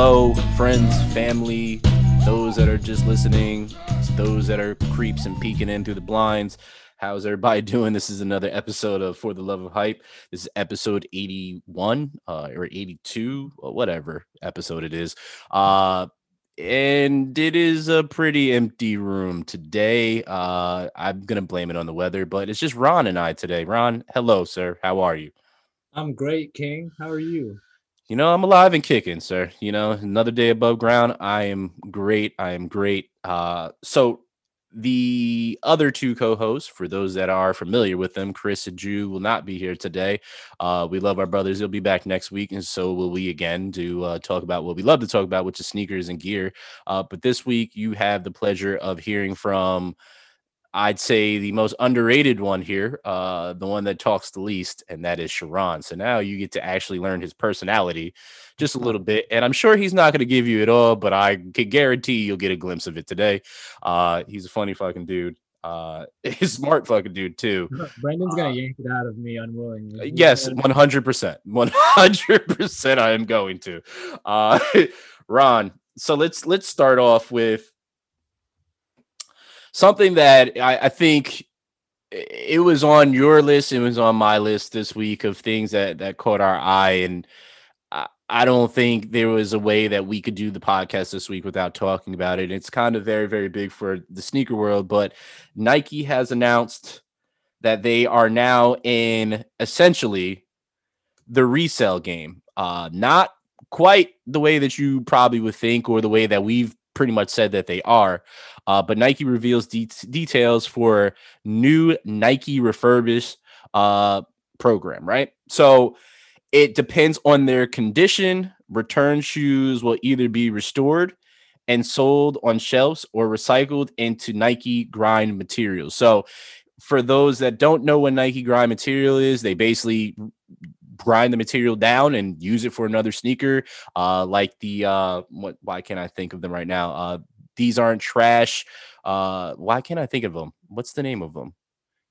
hello, friends, family, those that are just listening, those that are creeps and peeking in through the blinds. How's everybody doing? This is another episode of For the Love of Hype. This is episode 81 uh, or 82, or whatever episode it is. Uh, and it is a pretty empty room today. Uh, I'm gonna blame it on the weather, but it's just Ron and I today. Ron, hello, sir. How are you? I'm great, King. How are you? You know, I'm alive and kicking, sir. You know, another day above ground. I am great. I am great. Uh, so the other two co-hosts, for those that are familiar with them, Chris and Drew will not be here today. Uh, we love our brothers; they'll be back next week, and so will we again to uh, talk about what we love to talk about, which is sneakers and gear. Uh, but this week, you have the pleasure of hearing from. I'd say the most underrated one here, uh, the one that talks the least, and that is Shiran. So now you get to actually learn his personality just a little bit. And I'm sure he's not going to give you it all, but I can guarantee you'll get a glimpse of it today. Uh, he's a funny fucking dude. Uh, he's smart fucking dude too. Branden's gonna uh, yank it out of me unwillingly. Yes, one hundred percent, one hundred percent. I am going to. Uh, Ron. So let's let's start off with something that I, I think it was on your list. It was on my list this week of things that that caught our eye, and I, I don't think there was a way that we could do the podcast this week without talking about it. It's kind of very very big for the sneaker world, but Nike has announced that they are now in essentially the resale game. Uh, not quite the way that you probably would think, or the way that we've pretty much said that they are. Uh, but Nike reveals de- details for new Nike refurbished uh, program, right? So it depends on their condition. Return shoes will either be restored and sold on shelves or recycled into Nike grind materials. So for those that don't know what Nike grind material is, they basically grind the material down and use it for another sneaker. Uh, like the uh, what? Why can't I think of them right now? Uh, these aren't trash. Uh, why can't I think of them? What's the name of them?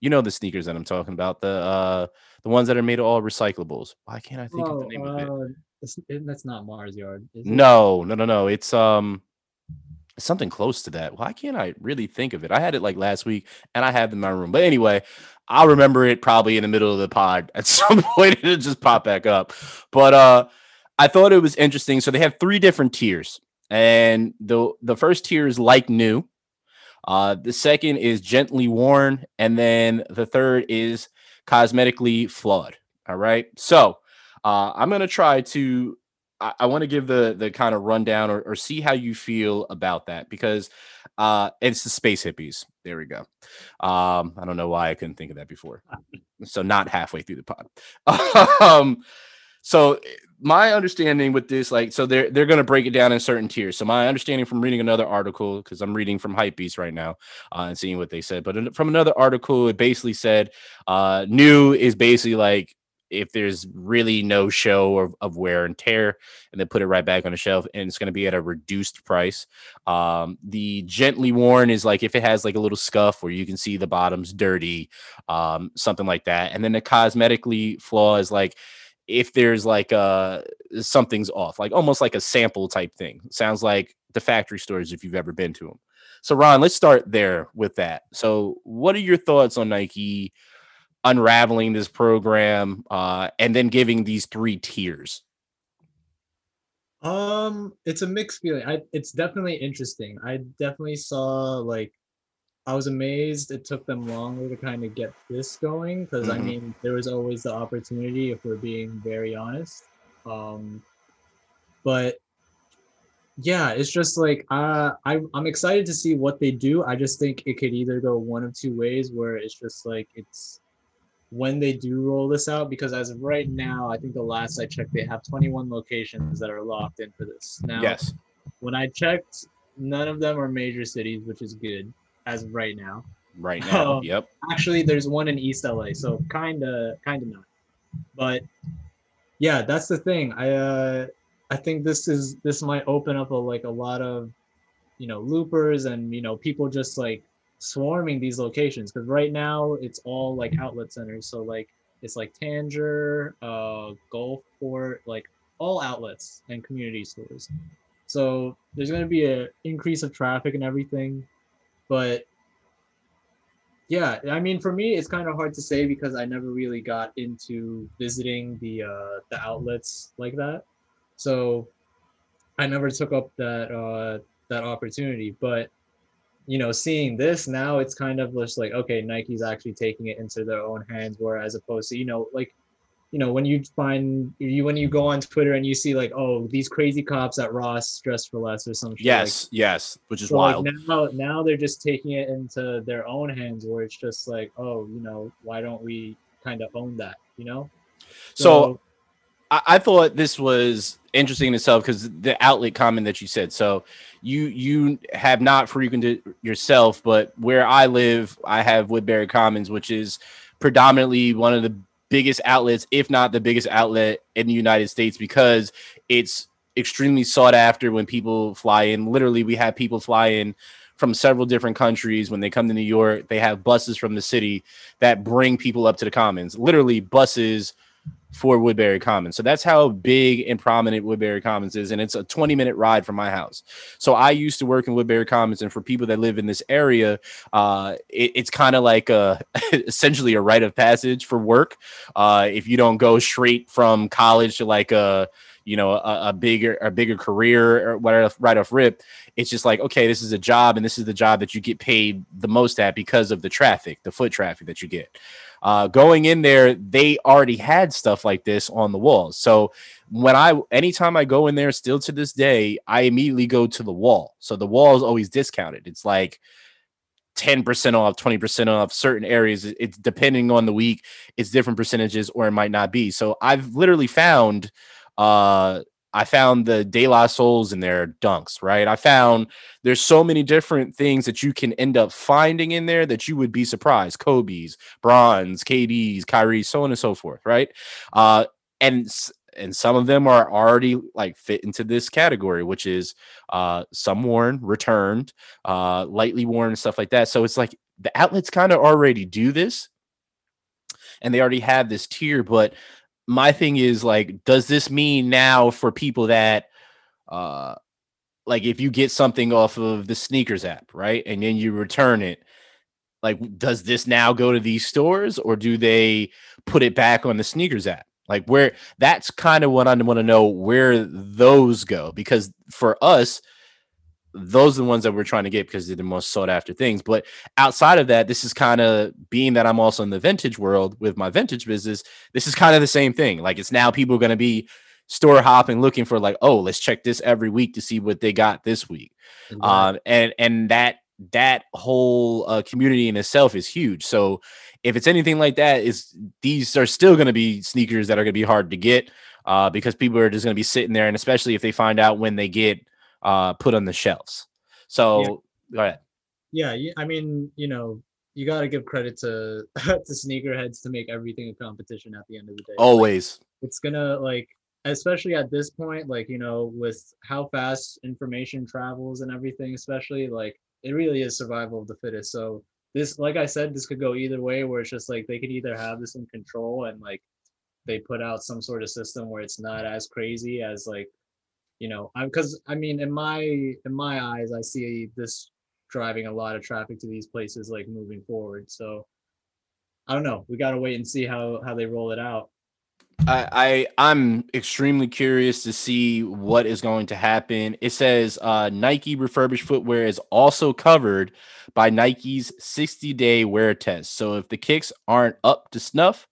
You know the sneakers that I'm talking about. The uh, the ones that are made of all recyclables. Why can't I think oh, of the oh, name uh, of it? That's not Mars Yard. No, no, no, no. It's um something close to that. Why can't I really think of it? I had it like last week and I have it in my room. But anyway, I'll remember it probably in the middle of the pod at some point. It'll just pop back up. But uh I thought it was interesting. So they have three different tiers. And the the first tier is like new. Uh the second is gently worn. And then the third is cosmetically flawed. All right. So uh, I'm gonna try to I, I want to give the the kind of rundown or, or see how you feel about that because uh, it's the space hippies. There we go. Um, I don't know why I couldn't think of that before. So not halfway through the pod. um, so my understanding with this, like, so they're they're gonna break it down in certain tiers. So my understanding from reading another article, because I'm reading from Hypebeast right now uh, and seeing what they said, but from another article, it basically said uh, new is basically like if there's really no show of, of wear and tear and then put it right back on the shelf and it's going to be at a reduced price. Um, the gently worn is like if it has like a little scuff where you can see the bottom's dirty um, something like that. And then the cosmetically flaw is like if there's like uh something's off like almost like a sample type thing. Sounds like the factory stores if you've ever been to them so ron let's start there with that. So what are your thoughts on nike unraveling this program uh, and then giving these three tiers? Um, it's a mixed feeling. I it's definitely interesting. I definitely saw like I was amazed it took them longer to kind of get this going because mm-hmm. I mean there was always the opportunity if we're being very honest. Um, but yeah, it's just like uh, I I'm excited to see what they do. I just think it could either go one of two ways where it's just like it's when they do roll this out because as of right now i think the last i checked they have 21 locations that are locked in for this. Now yes. when i checked none of them are major cities which is good as of right now. Right now um, yep. Actually there's one in east la so kind of kind of not. But yeah that's the thing. I uh i think this is this might open up a like a lot of you know loopers and you know people just like swarming these locations because right now it's all like outlet centers. So like it's like Tanger, uh, Gulfport, like all outlets and community stores. So there's going to be an increase of traffic and everything, but yeah, I mean, for me, it's kind of hard to say because I never really got into visiting the uh, the outlets like that. So I never took up that uh, that opportunity. But you know, seeing this now, it's kind of just like okay, Nike's actually taking it into their own hands, where as opposed to you know, like you know when you find you when you go on Twitter and you see like oh these crazy cops at Ross dressed for less or something. Yes, like, yes, which is so wild. Like now, now they're just taking it into their own hands, where it's just like oh you know why don't we kind of own that you know? So, so I, I, thought this was interesting in itself because the outlet comment that you said. So you you have not frequented yourself, but where I live, I have Woodbury Commons, which is predominantly one of the biggest outlets, if not the biggest outlet in the United States, because it's extremely sought after when people fly in. Literally, we have people fly in from several different countries when they come to New York. They have buses from the city that bring people up to the Commons. Literally, buses for Woodbury Commons. So that's how big and prominent Woodbury Commons is. And it's a 20 minute ride from my house. So I used to work in Woodbury Commons. And for people that live in this area, uh, it, it's kind of like a, essentially a rite of passage for work. Uh, if you don't go straight from college to like a, you know, a, a bigger, a bigger career or whatever, right off rip, it's just like, okay, this is a job and this is the job that you get paid the most at because of the traffic, the foot traffic that you get. Uh, going in there, they already had stuff like this on the walls. So when I, anytime I go in there, still to this day, I immediately go to the wall. So the wall is always discounted. It's like 10% off, 20% off certain areas. It's depending on the week, it's different percentages, or it might not be. So I've literally found uh I found the De La Souls in their dunks, right? I found there's so many different things that you can end up finding in there that you would be surprised. Kobe's, Brons, KD's, Kyrie, so on and so forth, right? Uh, and and some of them are already like fit into this category, which is uh, some worn, returned, uh, lightly worn, stuff like that. So it's like the outlets kind of already do this, and they already have this tier, but my thing is like, does this mean now for people that uh like if you get something off of the sneakers app, right? And then you return it, like does this now go to these stores or do they put it back on the sneakers app? Like where that's kind of what I want to know where those go because for us, those are the ones that we're trying to get because they're the most sought after things. But outside of that, this is kind of being that I'm also in the vintage world with my vintage business. This is kind of the same thing. Like it's now people are going to be store hopping, looking for like, oh, let's check this every week to see what they got this week. Um, and and that that whole uh, community in itself is huge. So if it's anything like that, is these are still going to be sneakers that are going to be hard to get uh, because people are just going to be sitting there, and especially if they find out when they get uh, put on the shelves. So yeah. go ahead. Yeah, I mean, you know, you got to give credit to to sneakerheads to make everything a competition at the end of the day. Always. Like, it's gonna like, especially at this point, like you know, with how fast information travels and everything, especially like it really is survival of the fittest. So this, like I said, this could go either way, where it's just like they could either have this in control and like they put out some sort of system where it's not as crazy as like you know i'm because i mean in my in my eyes i see this driving a lot of traffic to these places like moving forward so i don't know we got to wait and see how how they roll it out I, I am extremely curious to see what is going to happen. It says uh, Nike refurbished footwear is also covered by Nike's 60 day wear test. So if the kicks aren't up to snuff,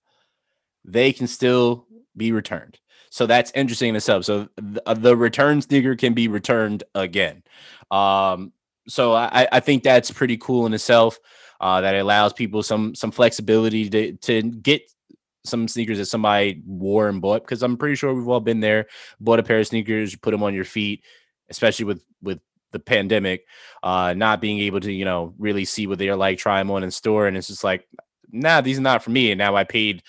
they can still be returned. So that's interesting in itself. So the, uh, the return sneaker can be returned again. Um, so I, I think that's pretty cool in itself. Uh, that allows people some some flexibility to to get some sneakers that somebody wore and bought because I'm pretty sure we've all been there, bought a pair of sneakers, put them on your feet, especially with with the pandemic, uh, not being able to you know really see what they're like, try them on in store, and it's just like, nah, these are not for me. And now I paid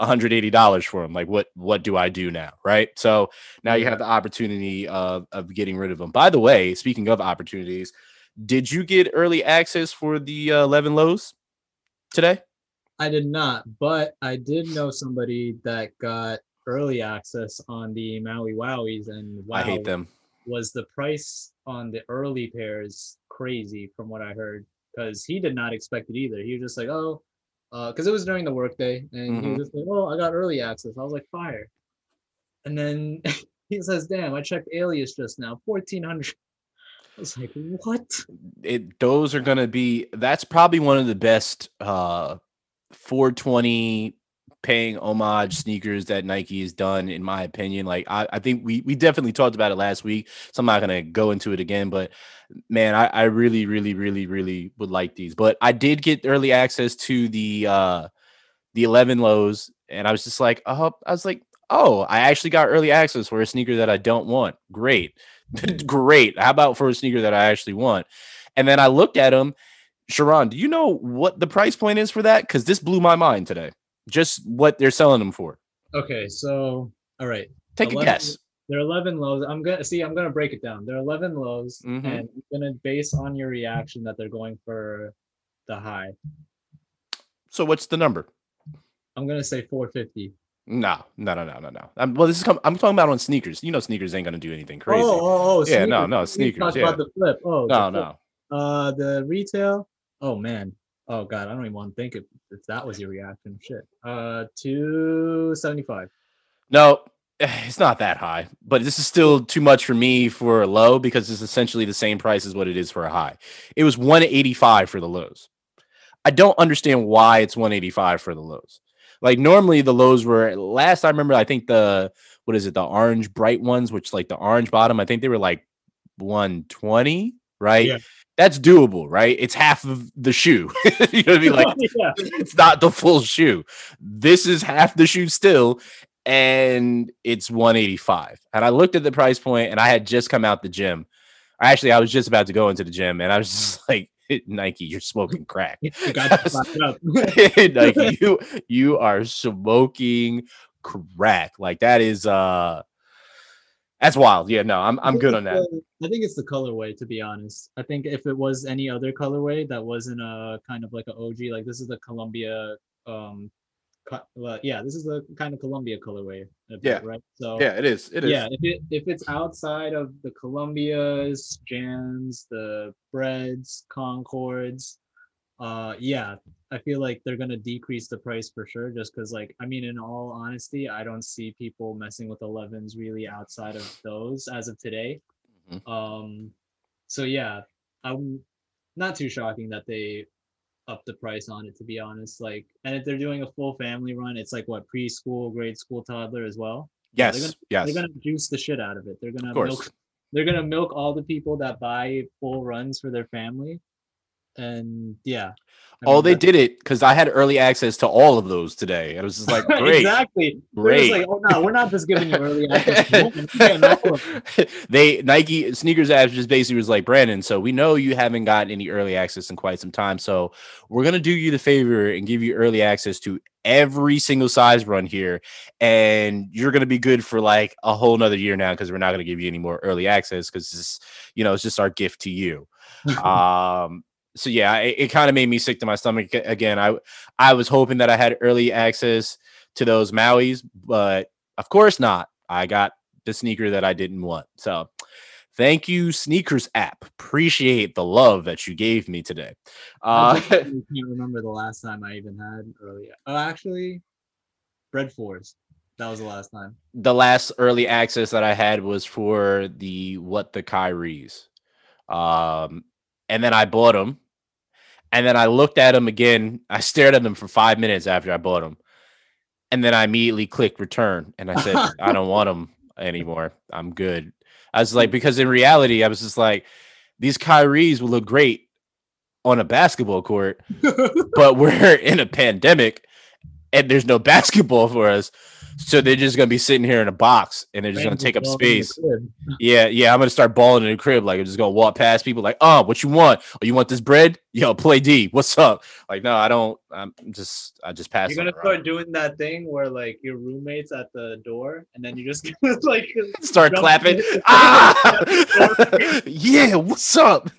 $180 for them. Like what what do I do now? Right. So now you have the opportunity of, of getting rid of them. By the way, speaking of opportunities, did you get early access for the uh, 11 lows today? I did not, but I did know somebody that got early access on the Maui Wowies, and wow, I hate them. was the price on the early pairs crazy from what I heard because he did not expect it either. He was just like, oh, because it was during the workday, and he Mhm. was just like, oh, I got early access. I was like, fire. And then he says, damn, I checked Alias just now, fourteen hundred. I was like, what? It those are gonna be that's probably one of the best uh 420 paying homage sneakers that Nike has done, in my opinion. Like I, I think we we definitely talked about it last week. So I'm not gonna go into it again, but man, I, I really, really, really, really would like these. But I did get early access to the uh the 11 lows, and I was just like, oh, I was like, oh, I actually got early access for a sneaker that I don't want. Great. Great. How about for a sneaker that I actually want? And then I looked at them. Shiran, do you know what the price point is for that? Because this blew my mind today. Just what they're selling them for. Okay, so all right, Take a guess. They're 11 lows. I'm gonna see. I'm gonna break it down. They're 11 lows, Mhm. and I'm gonna base on your reaction that they're going for the high. So what's the number? I'm gonna say 450. No, no, no, no, no, no. I'm, well, this is com- I'm talking about on sneakers. You know, sneakers ain't gonna do anything crazy. Oh, oh, oh, Yeah, no, no, sneakers, yeah. about the flip. Oh, the no, flip. no. Uh, the retail. Oh man. Oh god, I don't even want to think if, if that was your reaction. Shit. Uh, 275. No, it's not that high, but this is still too much for me for a low because it's essentially the same price as what it is for a high. It was 185 for the lows. I don't understand why it's 185 for the lows. Like normally the lows were last I remember, I think the what is it, the orange bright ones, which like the orange bottom, I think they were like 120, right? Yeah. That's doable, right? It's half of the shoe. you know what I mean? Like yeah. it's not the full shoe. This is half the shoe still, and it's 185. And I looked at the price point, and I had just come out the gym. Actually, I was just about to go into the gym, and I was just like, Nike, you're smoking crack. You got to fuck up. Nike, you you are smoking crack. Like that is uh that's wild. Yeah, no, I'm I'm good on that. the- I think it's the colorway, to be honest. I think if it was any other colorway that wasn't a kind of like an OG, like this is the Columbia, um, co- well, yeah, this is the kind of Columbia colorway, bit, Yeah. right? So Yeah, it is. It is. yeah, if it if it's outside of the Columbias, Jams, the Breads, Concords, uh, yeah, I feel like they're gonna decrease the price for sure. Just because, like, I mean, in all honesty, I don't see people messing with 11s really outside of those as of today. Mhm. Um, so yeah, I'm not too shocking that they up the price on it to be honest. Like, and if they're doing a full family run, it's like what preschool, grade school, toddler as well. Yeah, they're Yes. gonna- yes. They're gonna juice the shit out of it. They're gonna Of course. milk. They're gonna milk all the people that buy full runs for their family, and yeah. I Oh, they did it because I had early access to all of those today. And it was just like, great, exactly. Great. like, oh no, we're not just giving you early access. We're getting all of it." they Nike sneakers apps just basically was like Branden. So we know you haven't gotten any early access in quite some time. So we're gonna do you the favor and give you early access to every single size run here, and you're gonna be good for like a whole nother year now because we're not gonna give you any more early access because you know, it's just our gift to you. um so yeah it, it kind of made me sick to my stomach again i i was hoping that i had early access to those maui's but of course not i got the sneaker that i didn't want so thank you sneakers app appreciate the love that you gave me today I uh genuinely can't remember the last time I even had early. Oh, actually, bread fours. That was the last time. the last early access that I had was for the what the Kyries. Um, and then I bought them. And then I looked at them again. I stared at them for five minutes after I bought them. And then I immediately clicked return and I said, I don't want them anymore. I'm good. I was like, mm. because in reality, I was just like, these Kyries will look great on a basketball court, but we're in a pandemic and there's no basketball for us. So they're just gonna be sitting here in a box and they're just gonna take up balling in the space. Yeah, yeah. I'm gonna start balling in the crib. Like I'm just gonna walk past people like, oh, what you want? Oh, you want this bread? Yo, play D. What's up? Like, no, I don't. I'm just I just pass. You're gonna start doing that thing where like your roommates at the door, and then you just like start clapping. ah, yeah. What's up?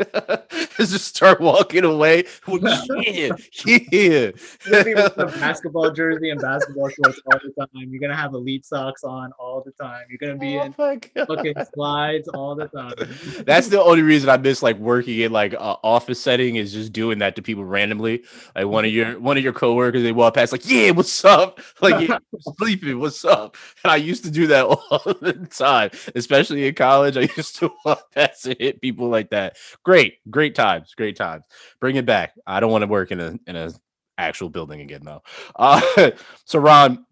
just start walking away. Well, yeah, yeah. With the basketball jersey and basketball shorts all the time. You're gonna have elite socks on all the time. You're gonna be Oh in my God. fucking slides all the time. That's the only reason I miss like working in like a office setting is just doing that to people randomly. Like one of your one of your coworkers, they walk past like, "Yeah, what's up?" Like, yeah, I'm sleeping, what's up? And I used to do that all the time, especially in college. I used to walk past and hit people like that. Great, great times, great times. Bring it back. I don't want to work in a in a actual building again though. Uh, so Ron,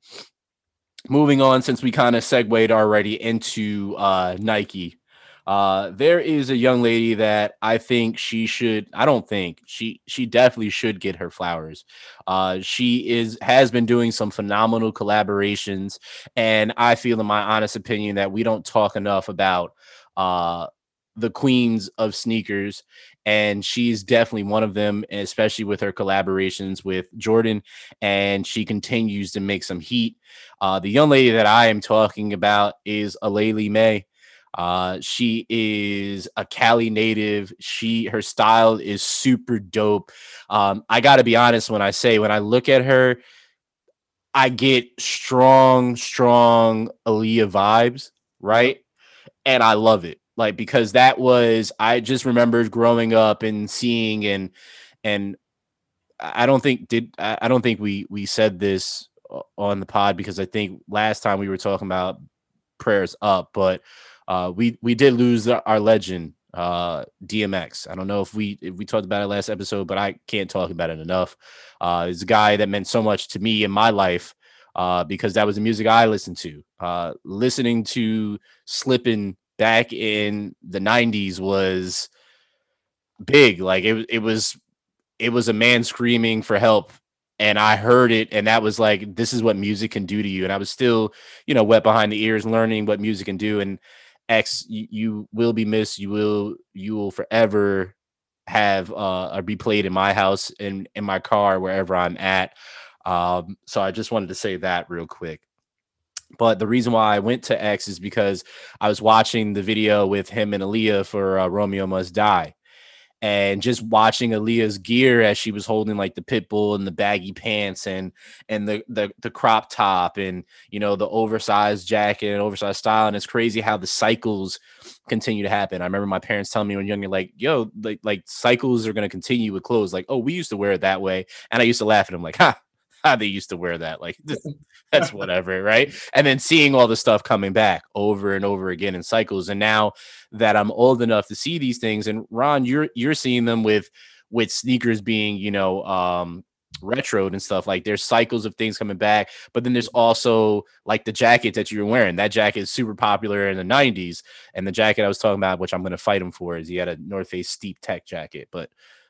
moving on since we kind of segued already into uh, Nike. Uh, there is a young lady that I think she should. I don't think she she definitely should get her flowers. Uh, she is has been doing some phenomenal collaborations, and I feel, in my honest opinion, that we don't talk enough about uh, the queens of sneakers, and she's definitely one of them, especially with her collaborations with Jordan, and she continues to make some heat. Uh, the young lady that I am talking about is Aleali May. Uh, she is a Cali native. She her style is super dope. Um, I got to be honest when I say when I look at her, I get strong, strong Aaliyah vibes, right? And I love it, like because that was I just remembered growing up and seeing and and I don't think did I don't think we we said this on the pod because I think last time we were talking about prayers up, but uh, we we did lose our legend uh DMX. I don't know if we if we talked about it last episode, but I can't talk about it enough. Uh it's a guy that meant so much to me in my life uh because that was the music I listened to. Uh listening to Slippin' back in the 90s was big. Like it it was it was a man screaming for help and I heard it and that was like this is what music can do to you and I was still, you know, wet behind the ears learning what music can do and X you, you will be missed. You will you will forever have uh or be played in my house in in my car wherever I'm at. Um so I just wanted to say that real quick. But the reason why I went to X is because I was watching the video with him and Aaliyah for uh, Romeo Must Die. And just watching Aaliyah's gear as she was holding like the pit bull and the baggy pants and and the the the crop top and you know the oversized jacket and oversized style and it's crazy how the cycles continue to happen. I remember my parents telling me when younger, like, yo, like like cycles are gonna continue with clothes. Like, oh, we used to wear it that way, and I used to laugh at them like, ha, they used to wear that. Like, that's whatever, right? And then seeing all the stuff coming back over and over again in cycles, and now that I'm old enough to see these things, and Ron, you're you're seeing them with with sneakers being, you know, um, retroed and stuff like there's cycles of things coming back but then there's also like the jacket that you're wearing that jacket is super popular in the 90s and the jacket i was talking about which i'm going to fight him for is he had a north face steep tech jacket but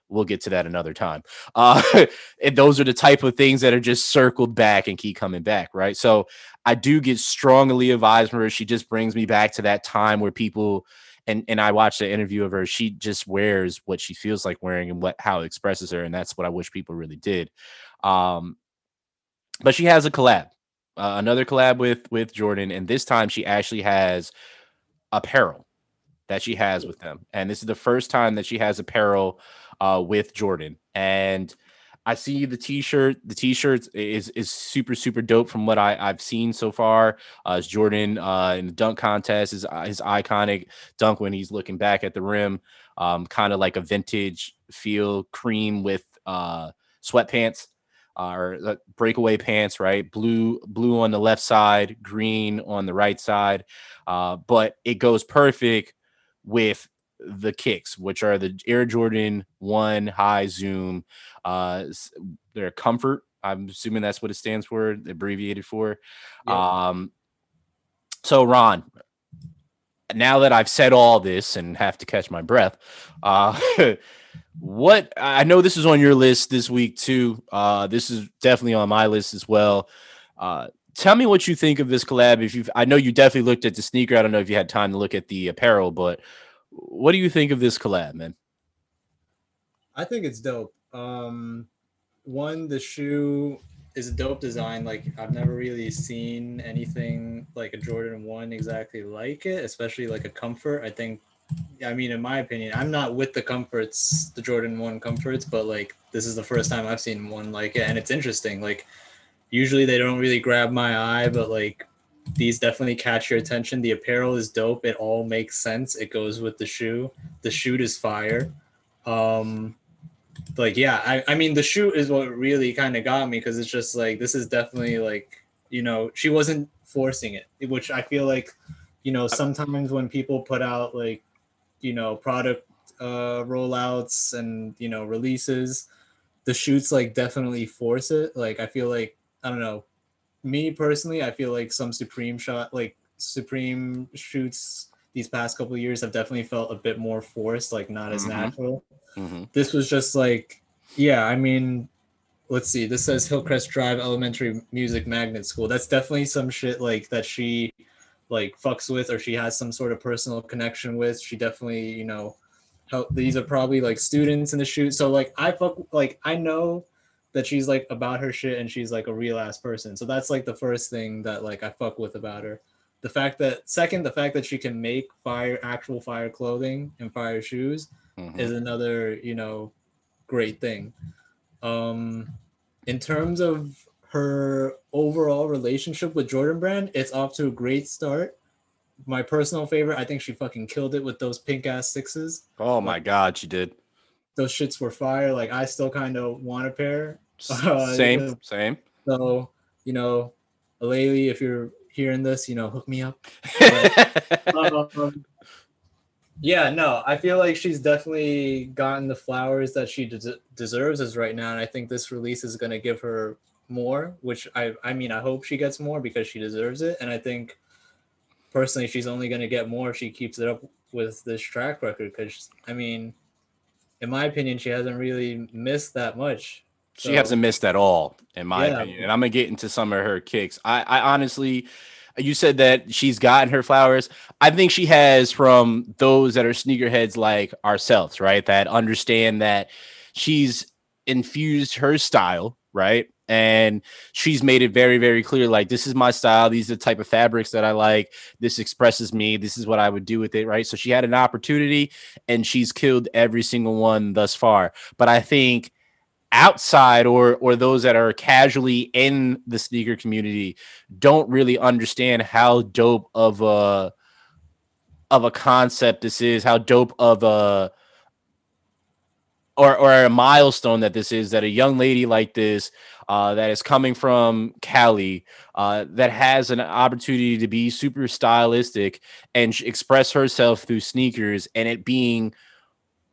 we'll get to that another time uh and those are the type of things that are just circled back and keep coming back right so i do get strong Aaliyah her she just brings me back to that time where people and and I watched the interview of her. She just wears what she feels like wearing and what how it expresses her, and that's what I wish people really did. Um, but she has a collab, uh, another collab with with Jordan, and this time she actually has apparel that she has with them, and this is the first time that she has apparel uh, with Jordan, and. I see the t-shirt. The t-shirt is is super super dope from what I I've seen so far. Uh, Jordan uh, in the dunk contest is his iconic dunk when he's looking back at the rim, um, kind of like a vintage feel, cream with uh, sweatpants uh, or uh, breakaway pants, right? Blue blue on the left side, green on the right side, uh, but it goes perfect with the kicks, which are the Air Jordan One High Zoom. Uh, they're comfort. I'm assuming that's what it stands for, abbreviated for. Yeah. Um, so Ron, now that I've said all this and have to catch my breath, uh, what I know this is on your list this week too. Uh, this is definitely on my list as well. Uh, tell me what you think of this collab. If you, I know you definitely looked at the sneaker. I don't know if you had time to look at the apparel, but what do you think of this collab, man? I think it's dope. Um, one, the shoe is a dope design. Like I've never really seen anything like a Jordan One exactly like it, especially like a comfort. I think, I mean, in my opinion, I'm not with the comforts, the Jordan One comforts, but like this is the first time I've seen one like it, and it's interesting. Like usually they don't really grab my eye, but like these definitely catch your attention. The apparel is dope. It all makes sense. It goes with the shoe. The shoot is fire. Um, like yeah, I, I mean the shoot is what really kind of got me because it's just like this is definitely like you know she wasn't forcing it, which I feel like you know sometimes when people put out like you know product uh rollouts and you know releases the shoots like definitely force it like i feel like i don't know. Me personally i feel like some supreme shot like supreme shoots these past couple years have definitely felt a bit more forced like not as mm-hmm. natural. Mm-hmm. this was just like yeah i mean let's see. This says hillcrest drive elementary music magnet school. That's definitely some shit like that she like fucks with or she has some sort of personal connection with. She definitely you know help these are probably like students in the shoot. So like i fuck like i know that she's like about her shit and she's like a real ass person so that's like the first thing that like i fuck with about her the fact that second the fact that she can make fire actual fire clothing and fire shoes mm-hmm. is another you know great thing um in terms of her overall relationship with jordan brand it's off to a great start my personal favorite. I think she fucking killed it with those pink ass sixes. Oh my god, she did. Those shits were fire. Like I still kind of want a pair. Uh, same, know, same. So you know, Aleali, if you're hearing this, you know, hook me up. But, um, yeah, no, I feel like she's definitely gotten the flowers that she des- deserves as right now, and I think this release is gonna give her more. Which I, I mean, I hope she gets more because she deserves it, and I think personally, she's only going to get more if she keeps it up with this track record. Because I mean, in my opinion, she hasn't really missed that much. So, she hasn't missed at all, in my yeah. opinion. And I'm gonna get into some of her kicks. I, I honestly, you said that she's gotten her flowers. I think she has from those that are sneakerheads like ourselves, right? That understand that she's infused her style, right? and she's made it very very clear like this is my style these are the type of fabrics that i like this expresses me this is what i would do with it right so she had an opportunity and she's killed every single one thus far but i think outside or or those that are casually in the sneaker community don't really understand how dope of a of a concept this is how dope of a or, or a milestone that this is that a young lady like this uh, that is coming from Cali uh, that has an opportunity to be super stylistic and express herself through sneakers and it being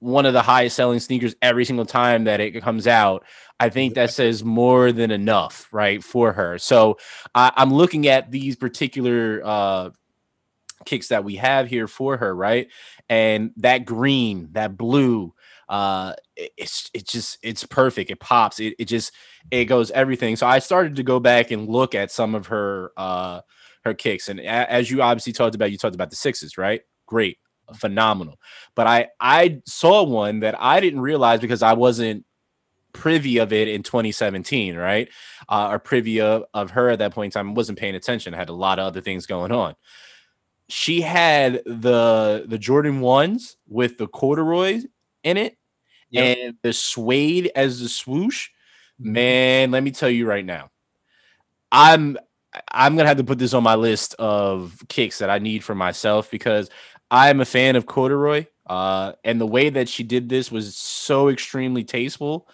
one of the highest selling sneakers every single time that it comes out. I think that says more than enough, right, for her. So I, am looking at these particular uh, kicks that we have here for her, right? And that green, that blue, uh it's it's just it's perfect it pops it, it just it goes everything so i started to go back and look at some of her uh her kicks and a- as you obviously talked about you talked about the sixes right great phenomenal but i i saw one that i didn't realize because i wasn't privy of it in 2017 right uh or privy of, of her at that point in time I wasn't paying attention I had a lot of other things going on she had the the jordan ones with the corduroys in it yep. and the suede as the swoosh. Mm-hmm. Man, let me tell you right now, I'm I'm gonna have to put this on my list of kicks that I need for myself because I'm a fan of corduroy. Uh, and the way that she did this was so extremely tasteful.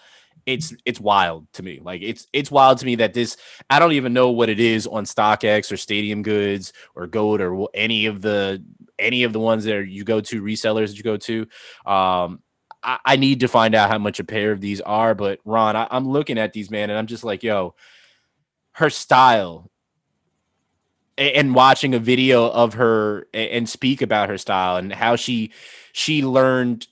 It's it's wild to me. Like it's it's wild to me that this I don't even know what it is on StockX or Stadium Goods or Goat or any of the any of the ones that you go to resellers that you go to. Um, I, I, need to find out how much a pair of these are. But Ron, I, I'm looking at these, man, and I'm just like, yo, her style and watching a video of her and speak about her style and how she she learned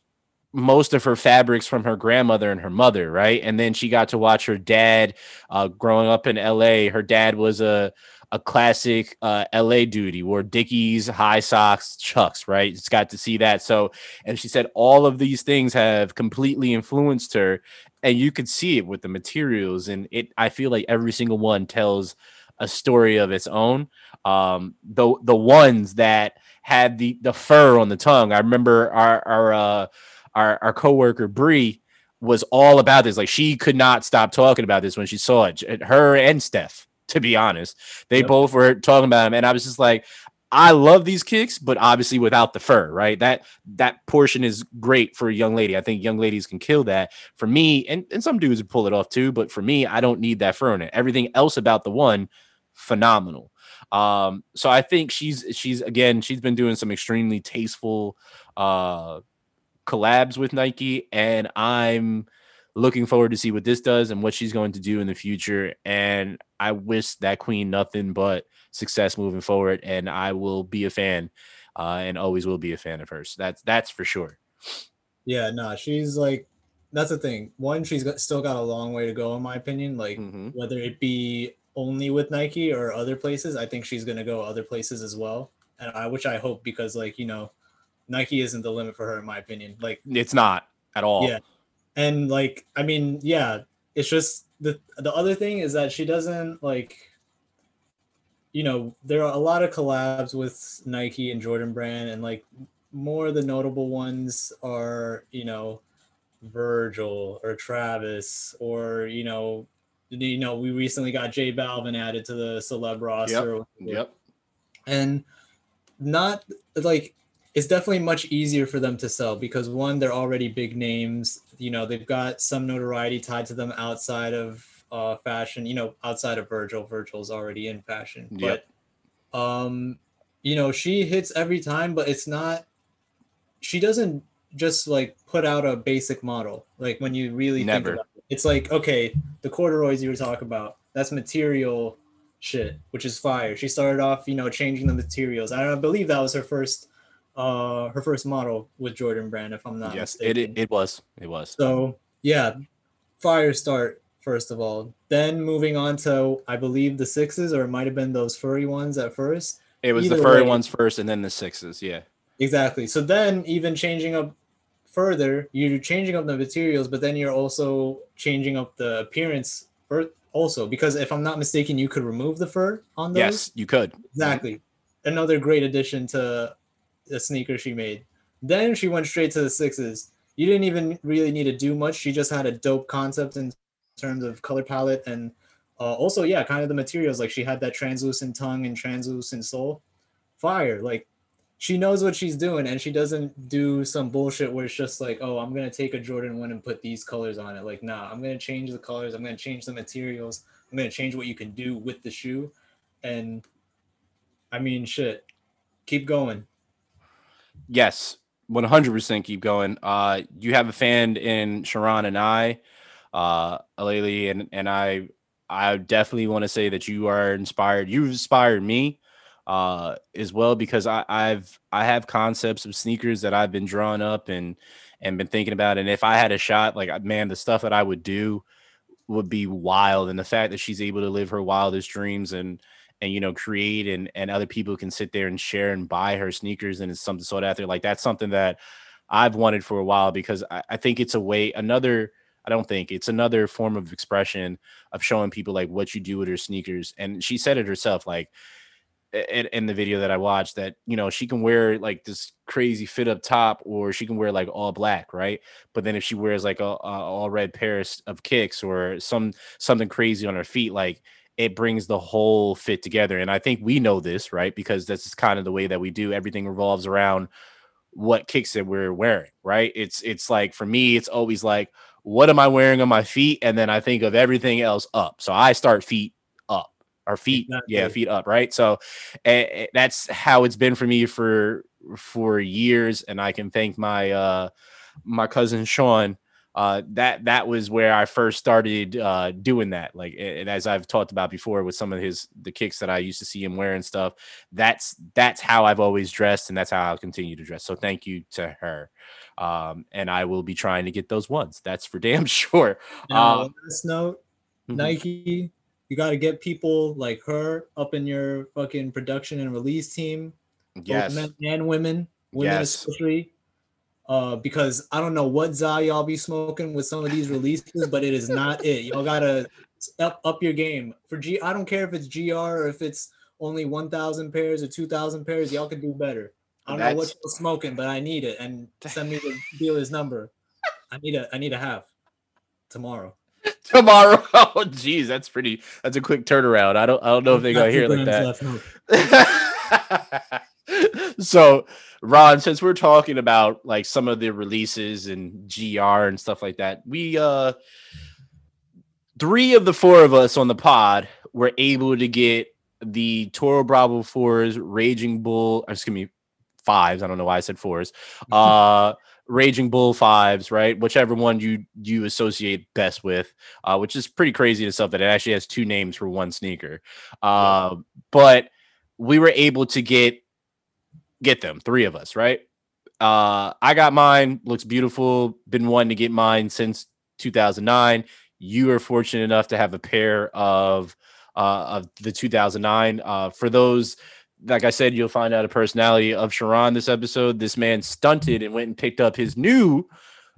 most of her fabrics from her grandmother and her mother right and then she got to watch her dad uh, growing up in la her dad was a a classic uh, LA duty wore Dickies, high socks, Chucks, right? It's got to see that. So, and she said all of these things have completely influenced her, and you could see it with the materials. And it, I feel like every single one tells a story of its own. Um, the the ones that had the the fur on the tongue. I remember our our uh, our our coworker Bree was all about this. Like she could not stop talking about this when she saw it. Her and Steph, to be honest, they yep. both were talking about him, and I was just like, I love these kicks, but obviously without the fur, right? That that portion is great for a young lady. I think young ladies can kill that. For me, and, and some dudes would pull it off too, but for me, I don't need that fur in it. Everything else about the one, phenomenal. Um, so I think she's she's again, she's been doing some extremely tasteful uh collabs with Nike, and I'm looking forward to see what this does and what she's going to do in the future. And I wish that queen nothing but success moving forward, and I will be a fan, uh, and always will be a fan of hers. That's that's for sure. Yeah, no, nah, she's like that's the thing. One, she's got, still got a long way to go, in my opinion. Like mm-hmm. whether it be only with Nike or other places, I think she's gonna go other places as well. And I, which I hope because like you know, Nike isn't the limit for her, in my opinion. Like it's not at all. Yeah, and like I mean, yeah, it's just the the other thing is that she doesn't like you know, there are a lot of collabs with Nike and Jordan Brand, and like more of the notable ones are, you know, Virgil or Travis, or you know, you know, we recently got J Balvin added to the celeb roster. Yep. yep. And not like it's definitely much easier for them to sell because one, they're already big names. You know, they've got some notoriety tied to them outside of uh, fashion, you know, outside of Virgil. Virgil's already in fashion. Yep. But um, you know, she hits every time, but it's not she doesn't just like put out a basic model. Like when you really Never. think about. It's like, okay, the corduroys you were talking about, that's material shit, which is fire. She started off, you know, changing the materials. I believe that was her first uh her first model with Jordan Brand, if I'm not yes, mistaken. it it was. It was. So yeah, fire start first of all. Then moving on to I believe the sixes, or it might have been those furry ones at first. It was Either the furry way, ones first, and then the sixes. Yeah. Exactly. So then, even changing up further, you're changing up the materials, but then you're also changing up the appearance for also because if I'm not mistaken, you could remove the fur on those. Yes, you could. Exactly. Another great addition to the sneaker she made. Then she went straight to the sixes. You didn't even really need to do much. She just had a dope concept in terms of color palette and uh, also yeah kind of the materials like she had that translucent tongue and translucent sole fire like she knows what she's doing and she doesn't do some bullshit where it's just like oh i'm gonna take a jordan 1 and put these colors on it. Like nah i'm gonna change the colors. I'm gonna change the materials. I'm gonna change what you can do with the shoe. And i mean shit. Keep going. Yes 100% keep going. Uh you have a fan in shiran and i. Uh Aleali and and I I definitely want to say that you are inspired. You've inspired me uh as well because I, I've I have concepts of sneakers that I've been drawing up and and been thinking about. And if I had a shot, like man, the stuff that I would do would be wild. And the fact that she's able to live her wildest dreams and and you know create and and other people can sit there and share and buy her sneakers and it's something out there like that's something that I've wanted for a while because I, I think it's a way another I don't think it's another form of expression of showing people like what you do with her sneakers. And she said it herself, like in, in, the video that I watched, that you know she can wear like this crazy fit up top, or she can wear like all black, right? But then if she wears like a, a all red pair of kicks or some something crazy on her feet, like it brings the whole fit together. And I think we know this, right? Because this is kind of the way that we do. Everything revolves around what kicks that we're wearing, right? It's it's like for me, it's always like what am I wearing on my feet? And then I think of everything else up. So I start feet or feet, exactly. yeah, feet up, right? So uh, that's how it's been for me for for years. And I can thank my uh my cousin Sean. Uh, that that was where I first started uh, doing that. Like, and as I've talked about before, with some of his the kicks that I used to see him wearing stuff. That's that's how I've always dressed, and that's how I'll continue to dress. So thank you to her. Um, and I will be trying to get those ones. That's for damn sure. Now, um, this note, mm-hmm. Nike, you got to get people like her up in your fucking production and release team. Yes. men and women, women yes. especially. Uh, because I don't know what za y'all be smoking with some of these releases, but it is not it. Y'all gotta up up your game for G. I don't care if it's GR or if it's only one thousand pairs or two thousand pairs. Y'all can do better. I don't That's... know what you're smoking, but I need it. And send me the dealer's number. I need a I need a half. tomorrow. tomorrow. Oh, geez, that's pretty. That's a quick turnaround. I don't. I don't know if they got here like that. so, Ron, since we're talking about like some of the releases and GR and stuff like that, we uh, three of the four of us on the pod were able to get the Toro Bravo fours, Raging Bull. Excuse me, fives. I don't know why I said fours. Uh Raging Bull fives, right? Whichever one you you associate best with, uh, which is pretty crazy to stuff that it actually has two names for one sneaker. Uh, but we were able to get get them, three of us, right? Uh, I got mine, looks beautiful. Been wanting to get mine since 2009. You are fortunate enough to have a pair of uh, of the 2009. Uh, for those like I said, you'll find out a personality of Shiran this episode. This man stunted and went and picked up his new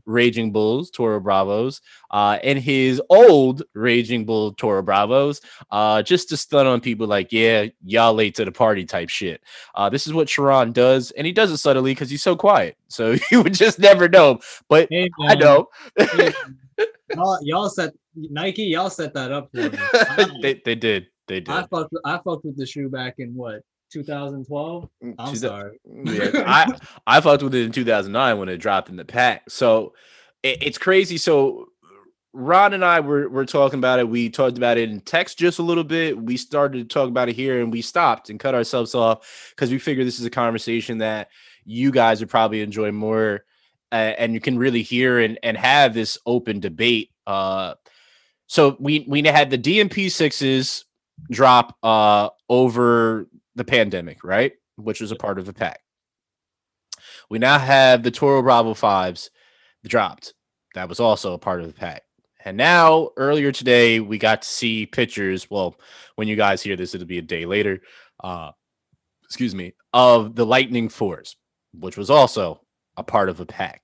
Raging Bulls Toro Bravos uh, and his old Raging Bull Toro Bravos uh, just to stun on people like, yeah, y'all late to the party type shit. Uh, this is what Shiran does, and he does it subtly because he's so quiet. So you would just never know. But hey, I know. y'all, y'all set Nike, y'all set that up for me. they, they did. They did. I fucked, I fucked with the shoe back in what 2012. Mm, I'm sorry. yeah, I I fucked with it in 2009 when it dropped in the pack. So it, it's crazy. So Ron and I were, were talking about it. We talked about it in text just a little bit. We started to talk about it here and we stopped and cut ourselves off because we figured this is a conversation that you guys would probably enjoy more uh, and you can really hear and, and have this open debate. Uh, so we we had the DMP sixes drop uh, over the pandemic, right? Which was a part of the pack. We now have the Toro Bravo fives dropped. That was also a part of the pack. And now, earlier today, we got to see pictures. Well, when you guys hear this, it'll be a day later. Uh, excuse me, of the Lightning Fours, which was also a part of the pack.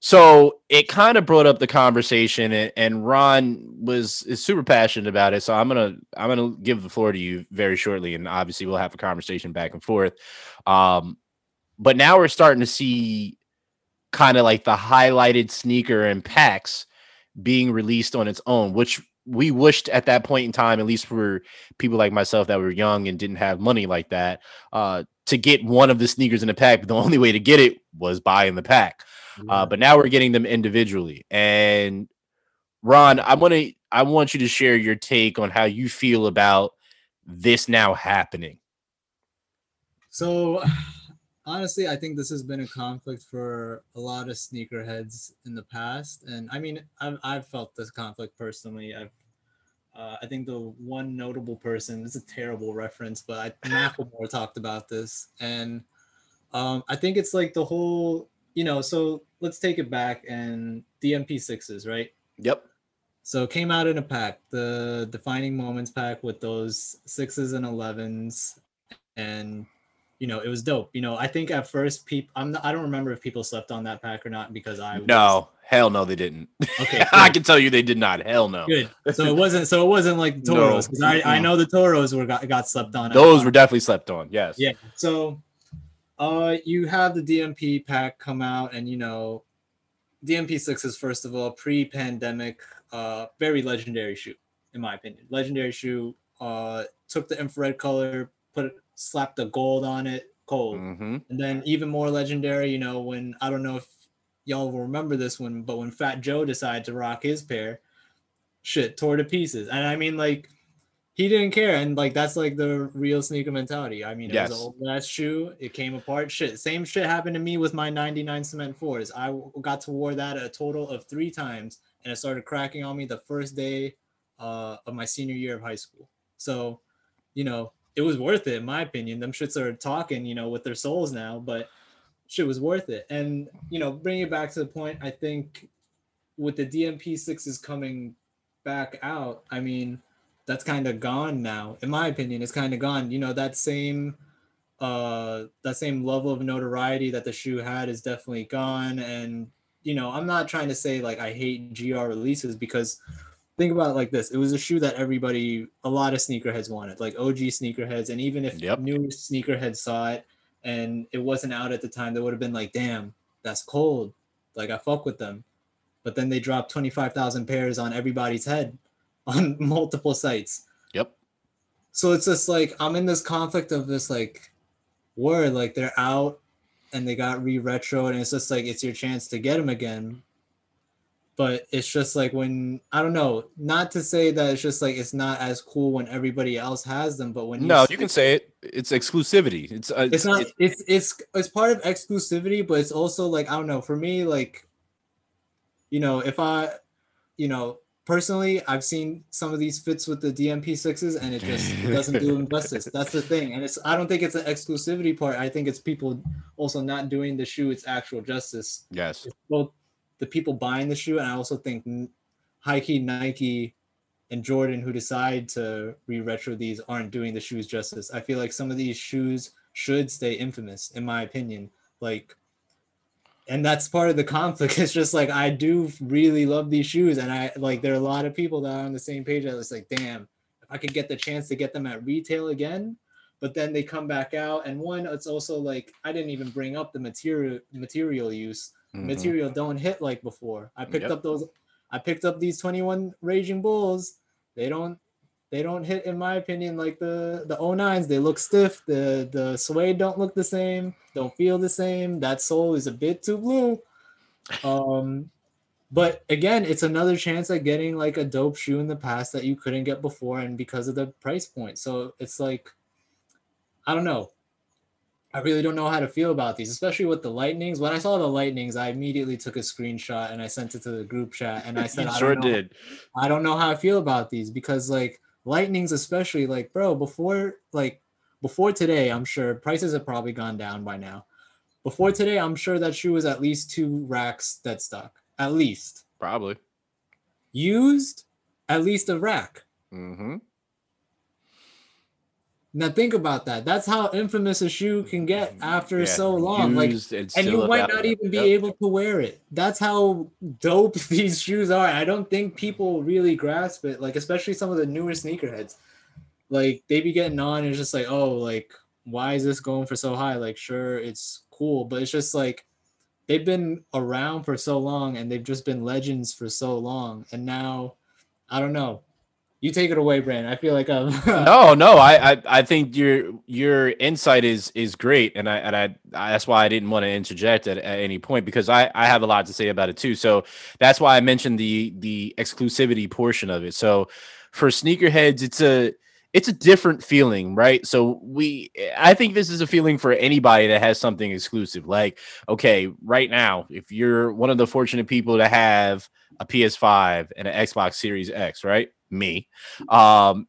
So it kind of brought up the conversation, and, Ron was is super passionate about it. So I'm gonna I'm gonna give the floor to you very shortly, and obviously we'll have a conversation back and forth. Um, but now we're starting to see kind of like the highlighted sneaker and packs being released on its own, which we wished at that point in time, at least for people like myself that were young and didn't have money like that, uh, to get one of the sneakers in the pack. But the only way to get it was buying the pack. Uh, but now we're getting them individually. And Ron, I want to I want you to share your take on how you feel about this now happening. So honestly, I think this has been a conflict for a lot of sneakerheads in the past, and I mean, I've I've felt this conflict personally. I've uh, I think the one notable person is a terrible reference, but I, Macklemore talked about this, and um, I think it's like the whole you know, so let's take it back and the MP6s, right? Yep. So it came out in a pack, the defining moments pack with those sixes and elevens, and you know it was dope. You know, I think at first people, I'm not, I don't remember if people slept on that pack or not because I no, hell no, they didn't. Okay, I can tell you they did not. Hell no. Good. So it wasn't. So it wasn't like Toros because no. I, I know the Toros were got, got slept on. Those were definitely slept on. Yes. Yeah. So uh, you have the DMP pack come out, and you know, DMP six is first of all pre-pandemic, uh, very legendary shoe in my opinion. Legendary shoe. Uh, took the infrared color, put it, slapped the gold on it, cold, mm-hmm. and then even more legendary. You know, when I don't know if y'all will remember this one, but when Fat Joe decided to rock his pair, shit tore to pieces, and I mean like he didn't care, and like that's like the real sneaker mentality. I mean, it yes. was an old ass shoe. It came apart. Shit, same shit happened to me with my '99 cement fours. I got to wear that a total of three times, and it started cracking on me the first day uh, of my senior year of high school. So, you know, it was worth it in my opinion. Them shits are talking, you know, with their souls now, but shit was worth it. And you know, bringing it back to the point, I think with the DMP sixes coming back out, I mean that's kind of gone now. In my opinion, it's kind of gone. You know, that same uh that same level of notoriety that the shoe had is definitely gone. And you know, I'm not trying to say like I hate GR releases because think about it like this. It was a shoe that everybody a lot of sneakerheads wanted, like OG sneakerheads. And even if yep. new sneakerheads saw it and it wasn't out at the time, they would have been like, damn, that's cold. Like I fuck with them. but then they drop 25,000 pairs on everybody's head on multiple sites. Yep. So it's just like I'm in this conflict of this like word like they're out and they got re-retro and it's just like it's your chance to get them again but it's just like when I don't know, not to say that it's just like it's not as cool when everybody else has them, but when you no, you can say it. It's exclusivity. It's uh, it's not. It's, it's it's part of exclusivity, but it's also like I don't know. For me, like you know, if I, you know, personally, I've seen some of these fits with the DMP sixes, and it just it doesn't do them justice. That's the thing, and it's I don't think it's an exclusivity part. I think it's people also not doing the shoe its actual justice. Yes. It's both the people buying the shoe, and I also think high key Nike and Jordan who decide to re-retro these aren't doing the shoes justice. I feel like some of these shoes should stay infamous, in my opinion. Like, and that's part of the conflict. It's just like I do really love these shoes, and I like there are a lot of people that are on the same page. I was like, damn, if I could get the chance to get them at retail again, but then they come back out. And one, it's also like I didn't even bring up the material material use mm-hmm. material don't hit like before. I picked yep. up those I picked up these 21 Raging Bulls. They don't they don't hit in my opinion like the the 09s. They look stiff. The the suede don't look the same. Don't feel the same. That sole is a bit too blue. Um but again, it's another chance at getting like a dope shoe in the past that you couldn't get before and because of the price point. So it's like I don't know. I really don't know how to feel about these, especially with the lightnings. When I saw the lightnings, I immediately took a screenshot and I sent it to the group chat and I said, I sure did. I don't know how I feel about these because like lightnings, especially like, bro, before like before today, I'm sure prices have probably gone down by now. Before today, I'm sure that shoe was at least two racks dead stock, at least. Probably. Used, at least a rack. Mm-hmm. Now think about that. That's how infamous a shoe can get mm-hmm. after yeah, so long. Like, and, and you might not even be yep. able to wear it. That's how dope these shoes are. I don't think mm-hmm. people really grasp it. Like, especially some of the newer sneakerheads. Like, they be getting on and it's just like, oh, like, why is this going for so high? Like, sure, it's cool, but it's just like they've been around for so long and they've just been legends for so long. And now, I don't know you take it away, Branden. I feel like I'm no, no. I, I, I think your your insight is is great, and I and I, I that's why I didn't want to interject at, at any point because I I have a lot to say about it too. So that's why I mentioned the the exclusivity portion of it. So for sneakerheads, it's a it's a different feeling, right? So we I think this is a feeling for anybody that has something exclusive. Like, okay, right now, if you're one of the fortunate people to have a PS5 and an Xbox Series X, right? Me. Um,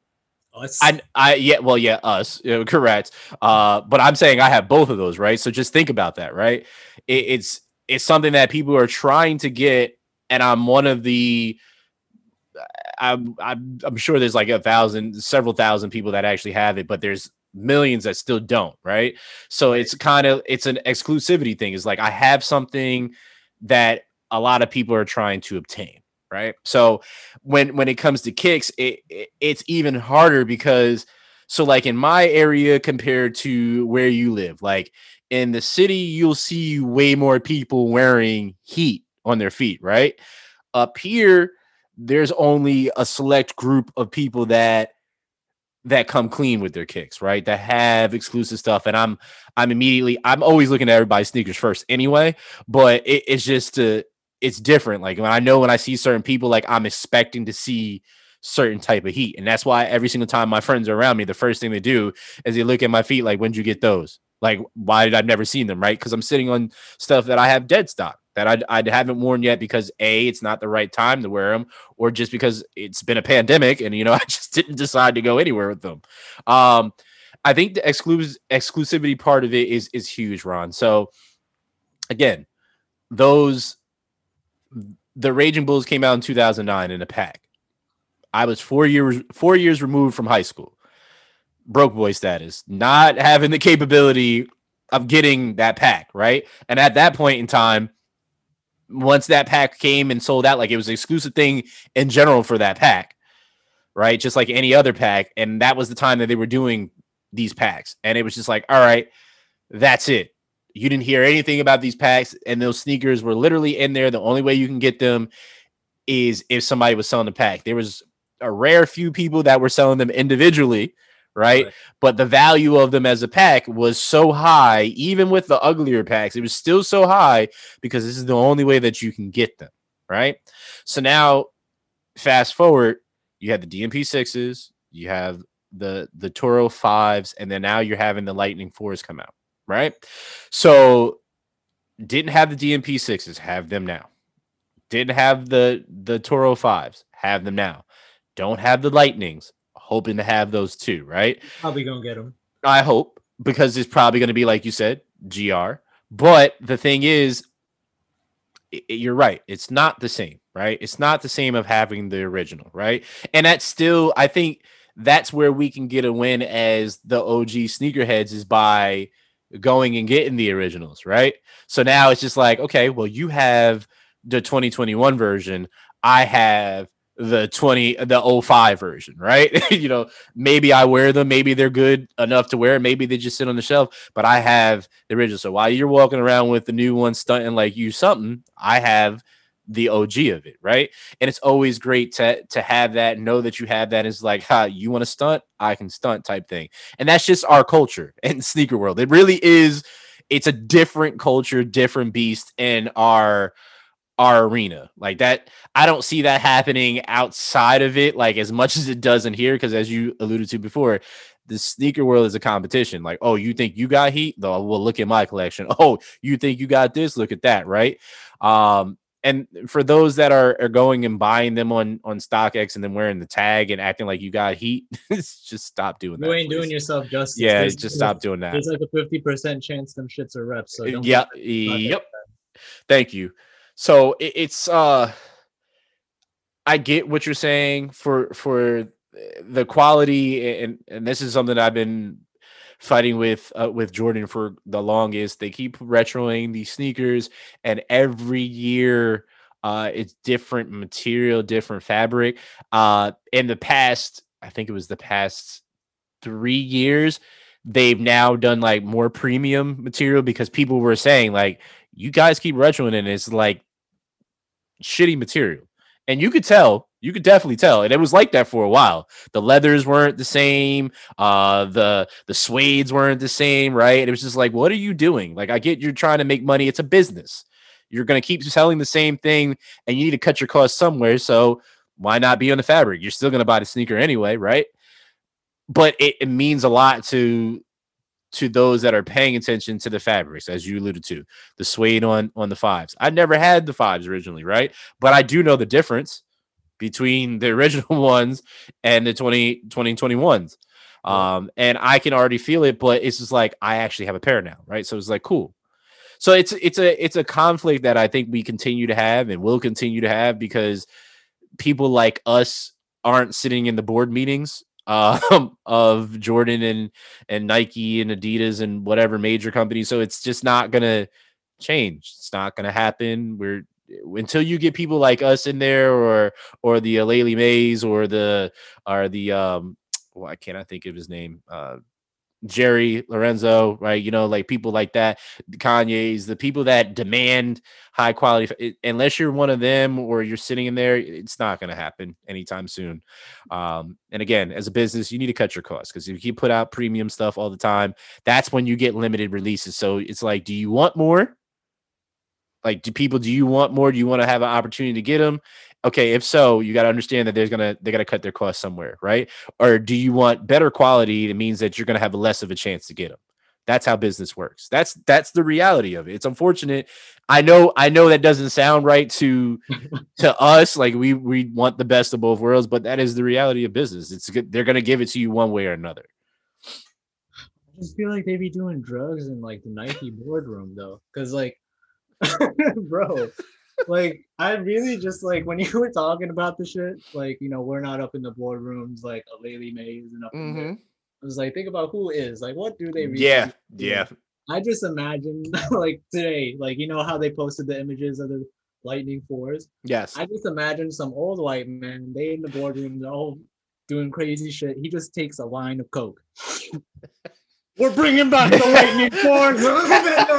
us. I, I, yeah, well, yeah, us, correct. Uh, but I'm saying I have both of those, right? So just think about that, right? It, it's it's something that people are trying to get, and I'm one of the. I'm, I'm I'm sure there's like a thousand, several thousand people that actually have it, but there's millions that still don't, right? So it's kind of it's an exclusivity thing. It's like I have something that a lot of people are trying to obtain right? So when when it comes to kicks, it, it, it's even harder because so like in my area compared to where you live, like in the city, you'll see way more people wearing heat on their feet, right? Up here, there's only a select group of people that that come clean with their kicks, right? That have exclusive stuff. And I'm I'm immediately I'm always looking at everybody's sneakers first anyway, but it, it's just to it's different. Like when I know when I see certain people, like I'm expecting to see certain type of heat. And that's why every single time my friends are around me, the first thing they do is they look at my feet like, when'd you get those? Like, why did I never seen them? Right. Cause I'm sitting on stuff that I have dead stock that I, I haven't worn yet because A, it's not the right time to wear them, or just because it's been a pandemic and, you know, I just didn't decide to go anywhere with them. Um, I think the exclus- exclusivity part of it is is huge, Ron. So again, those the Raging Bulls came out in 2009 in a pack. I was four years four years removed from high school, broke boy status, not having the capability of getting that pack, right? And at that point in time, once that pack came and sold out, like it was an exclusive thing in general for that pack, right? Just like any other pack. And that was the time that they were doing these packs. And it was just like, all right, that's it. You didn't hear anything about these packs, and those sneakers were literally in there. The only way you can get them is if somebody was selling the pack. There was a rare few people that were selling them individually, right? right? But the value of them as a pack was so high, even with the uglier packs, it was still so high because this is the only way that you can get them, right? So now, fast forward, you have the DMP sixes, you have the the Toro fives, and then now you're having the Lightning fours come out, right? So didn't have the DMP sixes, have them now. Didn't have the the Toro fives, have them now. Don't have the Lightnings, hoping to have those too, right? Probably gonna get them. I hope because it's probably gonna be like you said, GR. But the thing is, it, you're right. It's not the same, right? It's not the same of having the original, right? And that's still, I think that's where we can get a win as the OG sneakerheads is by going and getting the originals, right? So now it's just like, okay, well, you have the 2021 version. I have the 20 the 05 version, right? you know, maybe I wear them, maybe they're good enough to wear, maybe they just sit on the shelf, but I have the original. So while you're walking around with the new one stunting like you something, I have the OG of it, right? And it's always great to to have that, know that you have that. Is like, ha, you want to stunt, I can stunt type thing. And that's just our culture in sneaker world. It really is, it's a different culture, different beast in our our arena. Like that, I don't see that happening outside of it, like as much as it does in here. Because as you alluded to before, the sneaker world is a competition. Like, oh, you think you got heat? Though, well, look at my collection. Oh, you think you got this? Look at that, right? Um, and for those that are, are going and buying them on on StockX and then wearing the tag and acting like you got heat, just stop doing that. You ain't please. doing yourself justice. Yeah, there's, just stop doing that. There's like a fifty percent chance them shits are reps. So yeah, yep. Thank you. So it, it's uh, I get what you're saying for for the quality and and this is something I've been fighting with uh, with Jordan for the longest. They keep retroing these sneakers, and every year uh, it's different material, different fabric. Uh, in the past, I think it was the past three years, they've now done like more premium material because people were saying like, you guys keep retroing, and it's like shitty material, and you could tell you could definitely tell, and it was like that for a while. The leathers weren't the same. Uh, the the suedes weren't the same, right? It was just like, what are you doing? Like, I get you're trying to make money. It's a business. You're gonna keep selling the same thing, and you need to cut your costs somewhere. So why not be on the fabric? You're still gonna buy the sneaker anyway, right? But it, it means a lot to to those that are paying attention to the fabrics, as you alluded to, the suede on on the fives. I never had the fives originally, right? But I do know the difference between the original ones and the 20, 2021s. Um, and I can already feel it, but it's just like I actually have a pair now, right? So it's like cool. So it's it's a it's a conflict that I think we continue to have and will continue to have because people like us aren't sitting in the board meetings um, of Jordan and and Nike and Adidas and whatever major companies. So it's just not gonna change. It's not gonna happen. We're until you get people like us in there or or the Aleali Mays or the or the um why can't I think of his name? Uh Jerry Lorenzo, right? You know, like people like that, Kanye's, the people that demand high quality. unless you're one of them or you're sitting in there, it's not going to happen anytime soon. Um, and again, as a business, you need to cut your costs because if you put out premium stuff all the time, that's when you get limited releases. So it's like, do you want more? Like, do people do you want more? Do you want to have an opportunity to get them? Okay, if so, you got to understand that there's gonna they got to cut their costs somewhere, right? Or do you want better quality? It means that you're gonna have less of a chance to get them. That's how business works. That's that's the reality of it. It's unfortunate. I know I know that doesn't sound right to to us. Like we we want the best of both worlds, but that is the reality of business. It's good. They're gonna give it to you one way or another. I just feel like they'd be doing drugs in like the Nike boardroom though, because like bro. like I really just like when you were talking about the shit, like you know, we're not up in the boardrooms like Aleali Mays and up mm-hmm. in there. I was like, think about who is like, what do they? Really yeah, do? yeah. I just imagine like today, like you know how they posted the images of the lightning fours. Yes. I just imagine some old white man. They in the boardroom, they're all doing crazy shit. He just takes a line of coke. we're bringing back the lightning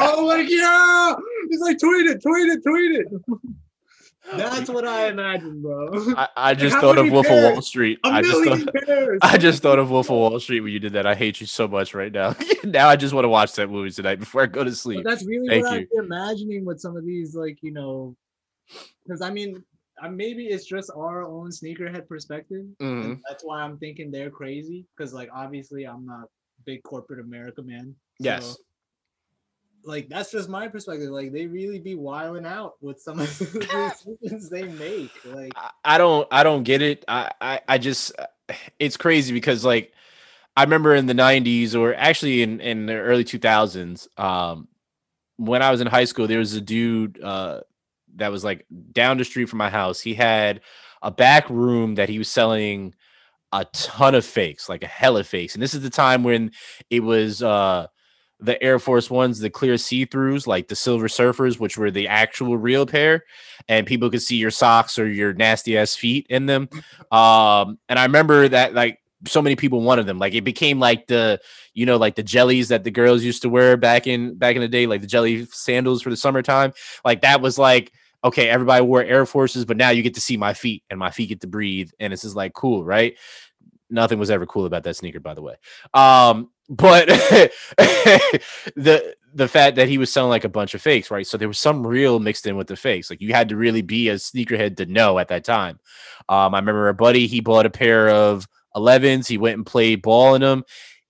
all like, yeah. He's like, tweet it, tweet it, tweet it. That's what I imagine, bro. I, I just how thought of many Wolf of? Wall Street. A I just million thought pairs. I just thought of Wolf of Wall Street when you did that. I hate you so much right now. now I just want to watch that movie tonight before I go to But sleep. that's really Thank what you. I'm imagining with some of these, like you know, because I mean, uh, maybe it's just our own sneakerhead perspective. and Mhm. That's why I'm thinking they're crazy. Because like obviously I'm not big corporate America man. Yes. Like that's just my perspective. Like they really be wiling out with some of the decisions they make. Like I- I don't I don't get it. I, I I just it's crazy because like I remember in the 90s or actually in in the early 2000s um when I was in high school there was a dude uh that was like down the street from my house. He had a back room that he was selling a ton of fakes, like a hell of fakes. And this is the time when it was uh the Air Force Ones, the clear see-throughs, like the Silver Surfers, which were the actual real pair, and people could see your socks or your nasty ass feet in them. Um, and I remember that like so many people wanted them. Like it became like the, you know, like the jellies that the girls used to wear back in back in the day, like the jelly sandals for the summertime. Like that was like okay, everybody wore Air Forces, but now you get to see my feet and my feet get to breathe, and it's just like cool, right? Nothing was ever cool about that sneaker, by the way. Um, but the the fact that he was selling like a bunch of fakes, right? So there was some real mixed in with the fakes. Like you had to really be a sneakerhead to know at that time. Um, I remember a buddy, he bought a pair of 11s, he went and played ball in them.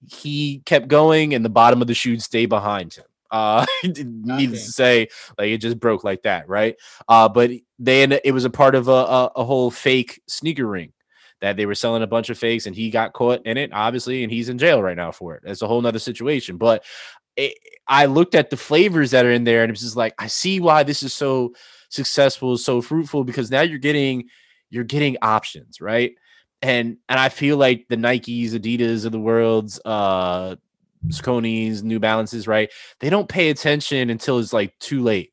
He kept going, and the bottom of the shoe stayed behind him. Uh, needless to say, like it just broke like that, right? Uh, but they ended, it was a part of a, a, a whole fake sneaker ring that they were selling a bunch of fakes, and he got caught in it, obviously, and he's in jail right now for it. That's a whole nother situation. But it, I looked at the flavors that are in there, and it's just like I see why this is so successful, so fruitful, because now you're getting you're getting options, right? And and I feel like the Nikes, Adidas of the world's uh Saucony's, New Balances, right? They don't pay attention until it's like too late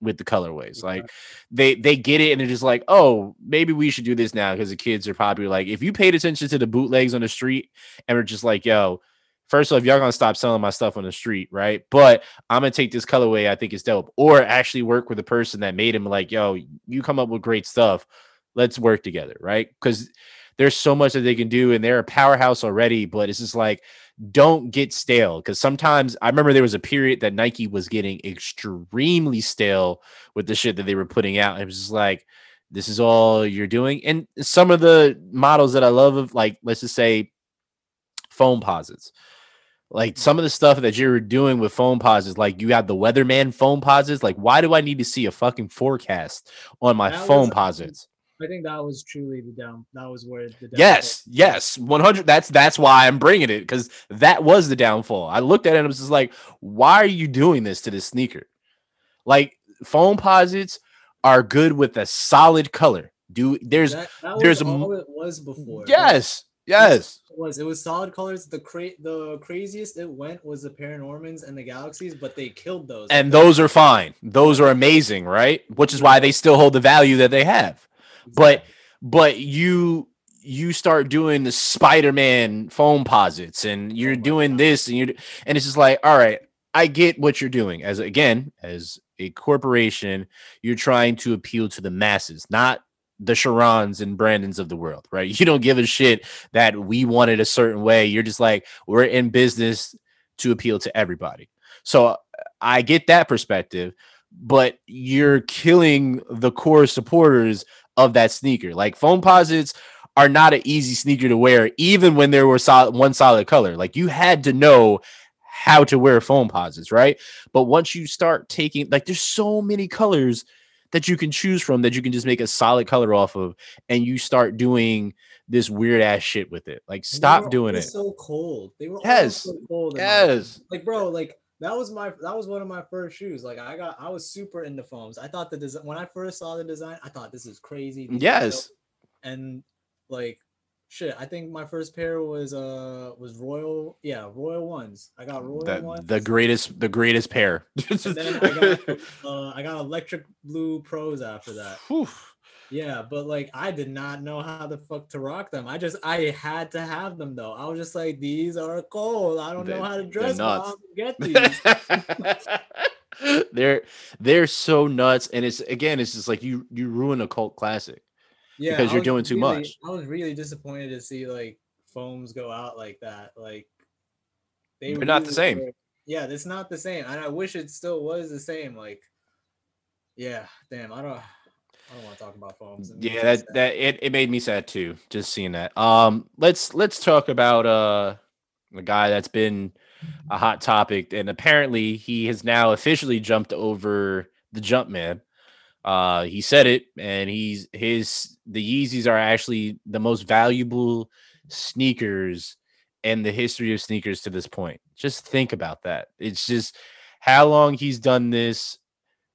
with the colorways. Like they they get it and they're just like, oh, maybe we should do this now because the kids are popular. Like if you paid attention to the bootlegs on the street and we're just like, yo, first of off, y'all gonna stop selling my stuff on the street, right? But I'm gonna take this colorway, I think it's dope, or actually work with the person that made him like, yo, you come up with great stuff. Let's work together, right? Because there's so much that they can do, and they're a powerhouse already, but it's just like don't get stale because sometimes I remember there was a period that Nike was getting extremely stale with the shit that they were putting out. It was just like, this is all you're doing. And some of the models that I love of like, let's just say Foamposites. Like some of the stuff that you're doing with Foamposites, like you have the weatherman Foamposites. Like, why do I need to see a fucking forecast on my That foam was- posits? I think that was truly the down. That was where the downfall- Yes, yes, 100. That's that's why I'm bringing it because that was the downfall. I looked at it and I was just like, why are you doing this to this sneaker? Like Foamposites are good with a solid color. Do there's That, that there's was a all it was before. It yes, yes. was it was solid colors. The cra- the craziest it went was the Paranormans and the Galaxies, but they killed those. And those are fine. Those are amazing, right? Which is why they still hold the value that they have. But- But you you start doing the Spider-Man Foamposites and you're Oh doing this and you're and it's just like, all right, I get what you're doing. As again, as a corporation, you're trying to appeal to the masses, not the Shirans and Brandens of the world, right? You don't give a shit that we want it a certain way. You're just like, we're in business to appeal to everybody. So I get that perspective, but you're killing the core supporters of that sneaker. Like Foamposites are not an easy sneaker to wear, even when there were solid one solid color. Like you had to know how to wear Foamposites, right? But once you start taking like there's so many colors that you can choose from that you can just make a solid color off of and you start doing this weird ass shit with it. Like stop doing it. So cold. They were Yes. so cold. Yes. opinion. Like bro, like that was my that was one of my first shoes. Like I got I was super into foams. I thought the design when I first saw the design, I thought this is crazy. these Yes. And like shit, I think my first pair was uh was Royal, yeah, Royal ones. I got Royal The, ones. the greatest the greatest pair. and then I got uh, I got electric blue pros after that. Whew. Yeah, but like I did not know how the fuck to rock them. I just I had to have them though. I was just like, these are cold. I don't They- know how to dress them. Get these. they're they're so nuts, and it's again, it's just like you you ruin a cult classic. Yeah, Because you're doing too really- much. I was really disappointed to see like foams go out like that. Like they They're not the same. were- Yeah, it's not the same, and I wish it still was the same. Like, yeah, damn, I don't. I don't want to talk about. It Yeah, that sad. that it, it made me sad too, just seeing that. Um, let's let's talk about uh the guy that's been a hot topic, and apparently he has now officially jumped over the jump man. Uh, he said it, and he's his the Yeezys are actually the most valuable sneakers in the history of sneakers to this point. Just think about that. It's just how long he's done this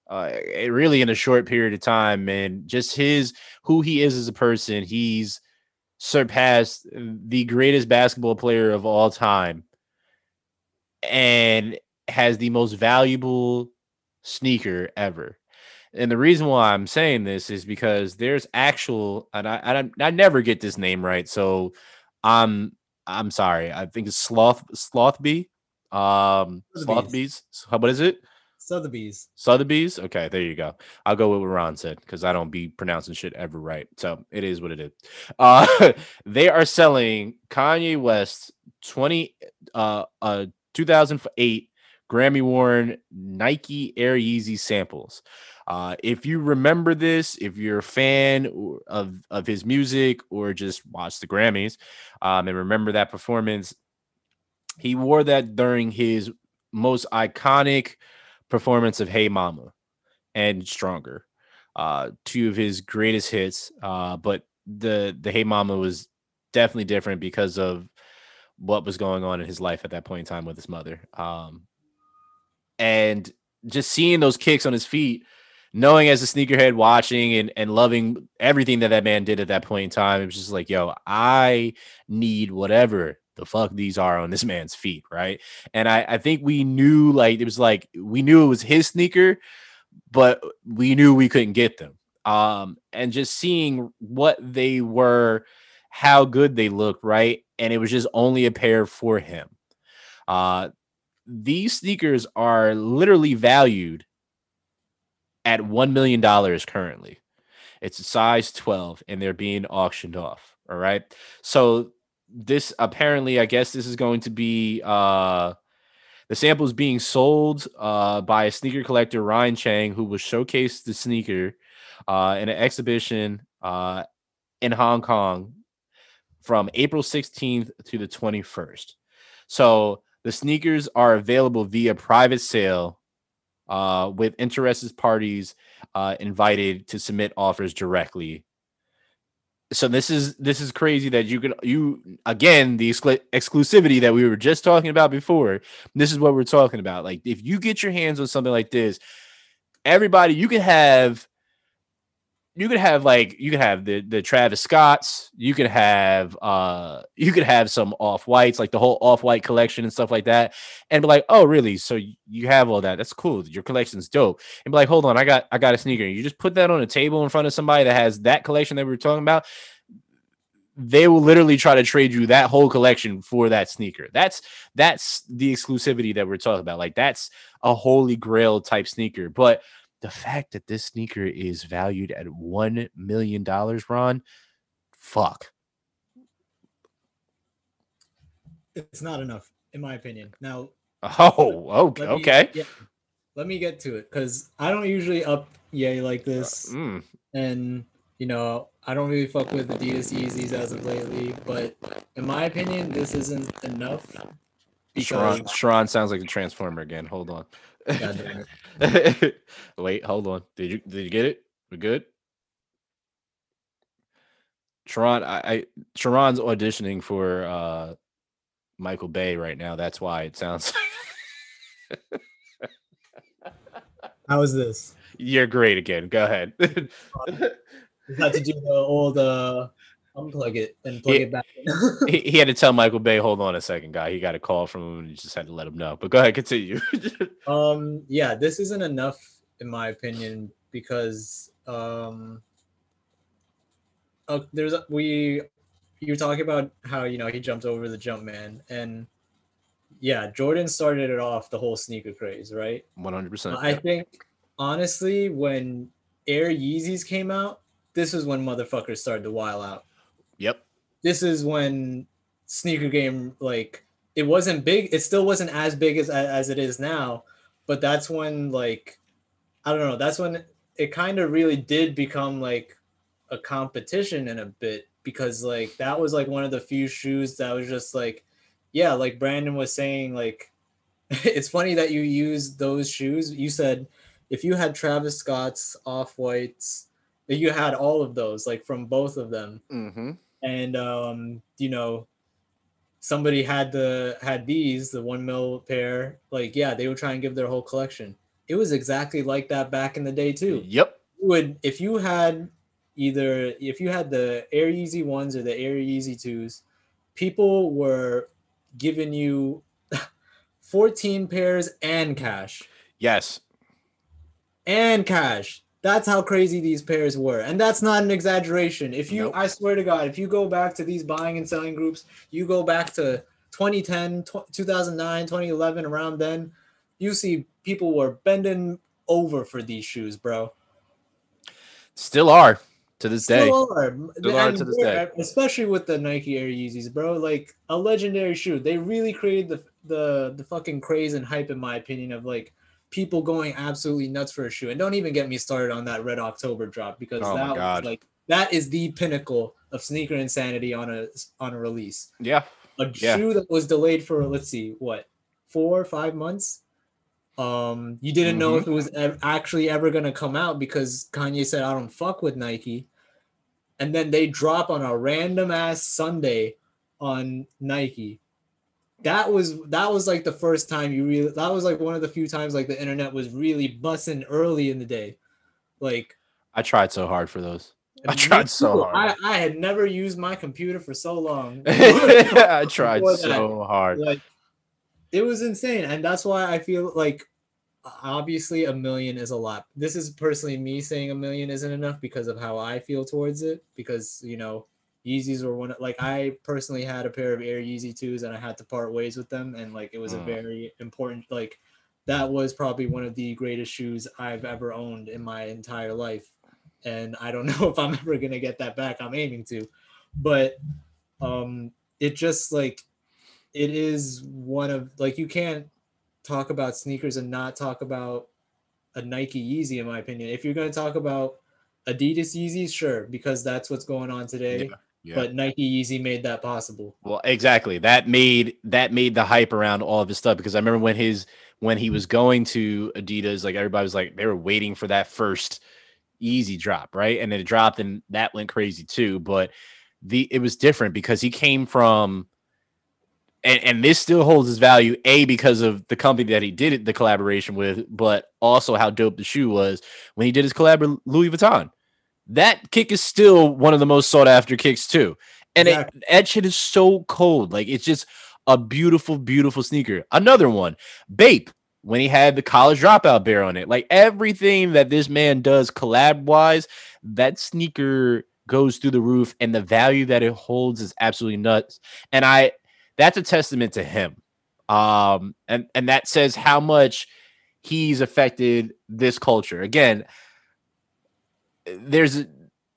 uh really in a short period of time and just his who he is as a person he's surpassed the greatest basketball player of all time and has the most valuable sneaker ever. And the reason why i'm saying this is because there's actual and i i, I never get this name right so i'm i'm sorry i think it's sloth slothby um slothby's. What is it Sotheby's. Sotheby's. Okay, there you go. I'll go with what Ron said because I don't be pronouncing shit ever right. So it is what it is. Uh, they are selling Kanye West 20 uh uh 2008 Grammy worn Nike Air Yeezy samples. Uh, if you remember this, if you're a fan of of his music or just watch the Grammys, um, and remember that performance, he wore that during his most iconic performance of Hey Mama and Stronger. Uh two of his greatest hits. Uh but the the Hey Mama was definitely different because of what was going on in his life at that point in time with his mother. Um and just seeing those kicks on his feet, knowing as a sneakerhead watching and, and loving everything that that man did at that point in time, it was just like, yo, I need whatever the fuck these are on this man's feet, right? And I, I think we knew like it was like we knew it was his sneaker, but we knew we couldn't get them. Um, and just seeing what they were, how good they looked, right? And it was just only a pair for him. Uh these sneakers are literally valued at one million dollars currently. It's a size 12 and they're being auctioned off. All right. So this apparently, I guess this is going to be uh the sample is being sold uh by a sneaker collector, Ryan Chang, who will showcase the sneaker uh in an exhibition uh in Hong Kong from April 16th to the 21st. So the sneakers are available via private sale uh, with interested parties uh, invited to submit offers directly. So this is this is crazy that you can you again the exclu- exclusivity that we were just talking about before. This is what we're talking about. Like if you get your hands on something like this, everybody you can have you could have like you could have the the Travis Scotts, you could have uh you could have some off whites, like the whole off white collection and stuff like that, and be like, oh really? So you have all that? That's cool. Your collection's dope. And be like, hold on, I got I got a sneaker. You just put that on a table in front of somebody that has that collection that we were talking about. They will literally try to trade you that whole collection for that sneaker. That's that's the exclusivity that we're talking about. Like that's a holy grail type sneaker. But the fact that this sneaker is valued at one million dollars, Ron, fuck. It's not enough, in my opinion. Now, Oh, okay, me- okay. yeah, let me get to it because I don't usually up yay like this, Mm, and you know I don't really fuck with Adidas Yeezys as of lately. But in my opinion, this isn't enough. Shiran, Shiran sounds like a transformer again. Hold on. God damn it. Wait, hold on. Did you did you get it? We good? Shiran, I, I Shiran's auditioning for uh Michael Bay right now. That's why it sounds how is this? you're great again. Go ahead. We had to do the old uh, unplug it and plug Yeah. it back. he, he had to tell Michael Bay, hold on a second, guy. He got a call from him and he just had to let him know. But go ahead, continue. Um, yeah, this isn't enough in my opinion because um uh, there's we you're talking about how you know he jumped over the jump man and yeah jordan started it off the whole sneaker craze right 100% i think honestly when air yeezys came out this is when motherfuckers started to wile out this is when sneaker game like it wasn't big it still wasn't as big as as it is now but that's when like i don't know that's when it kind of really did become like a competition in a bit because like that was like one of the few shoes that was just like yeah like branden was saying like it's funny that you use those shoes you said if you had travis scott's off whites you had all of those like from both of them mm-hmm. And um you know somebody had the had these the one mil pair like yeah they would try and give their whole collection it was exactly like that back in the day too yep you would if you had either if you had the Air Yeezy ones or the Air Yeezy twos, people were giving you 14 pairs and cash. Yes. And cash. That's how crazy these pairs were. And that's not an exaggeration. If you, nope. I swear to God, if you go back to these buying and selling groups, you go back to 2010, 2009, 2011, around then, you see people were bending over for these shoes, bro. Still are to this day. Still are. Still are to this day. Especially with the Nike Air Yeezys, bro. Like a legendary shoe. They really created the the the fucking craze and hype, in my opinion, of like people going absolutely nuts for a shoe. And don't even get me started on that Red October drop because oh that was like that is the pinnacle of sneaker insanity on a on a release. Yeah. A yeah. shoe that was delayed for let's see what four or five months um, you didn't mm-hmm. know if it was ev- actually ever gonna come out because Kanye said, "I don't fuck with Nike," and then they drop on a random ass Sunday on Nike. That was that was like the first time you really. That was like one of the few times like the internet was really bussing early in the day. Like I tried so hard for those. I tried so hard. I, I had never used my computer for so long. I tried so hard. Like it was insane and that's why i feel like obviously a million is a lot this is personally me saying a million isn't enough because of how i feel towards it because you know yeezys were one of, like i personally had a pair of air yeezy 2s and i had to part ways with them and like it was mm. a very important like that was probably one of the greatest shoes i've ever owned in my entire life and i don't know if i'm ever going to get that back i'm aiming to but um it just like it is one of like you can't talk about sneakers and not talk about a Nike Yeezy in my opinion. If you're going to talk about Adidas Yeezys, sure, because that's what's going on today. Yeah, yeah. But Nike Yeezy made that possible. Well, exactly. That made that made the hype around all of his stuff because I remember when his when he was going to Adidas, like everybody was like they were waiting for that first Yeezy drop, right? And it dropped and that went crazy too. But the it was different because he came from and, and this still holds its value a because of the company that he did it, the collaboration with but also how dope the shoe was when he did his collab with louis vuitton that kick is still one of the most sought after kicks too and exactly. it, that shit is so cold like it's just a beautiful beautiful sneaker another one bape when he had the college dropout bear on it like everything that this man does collab wise that sneaker goes through the roof and the value that it holds is absolutely nuts and i that's a testament to him. Um, and and that says how much he's affected this culture. Again, there's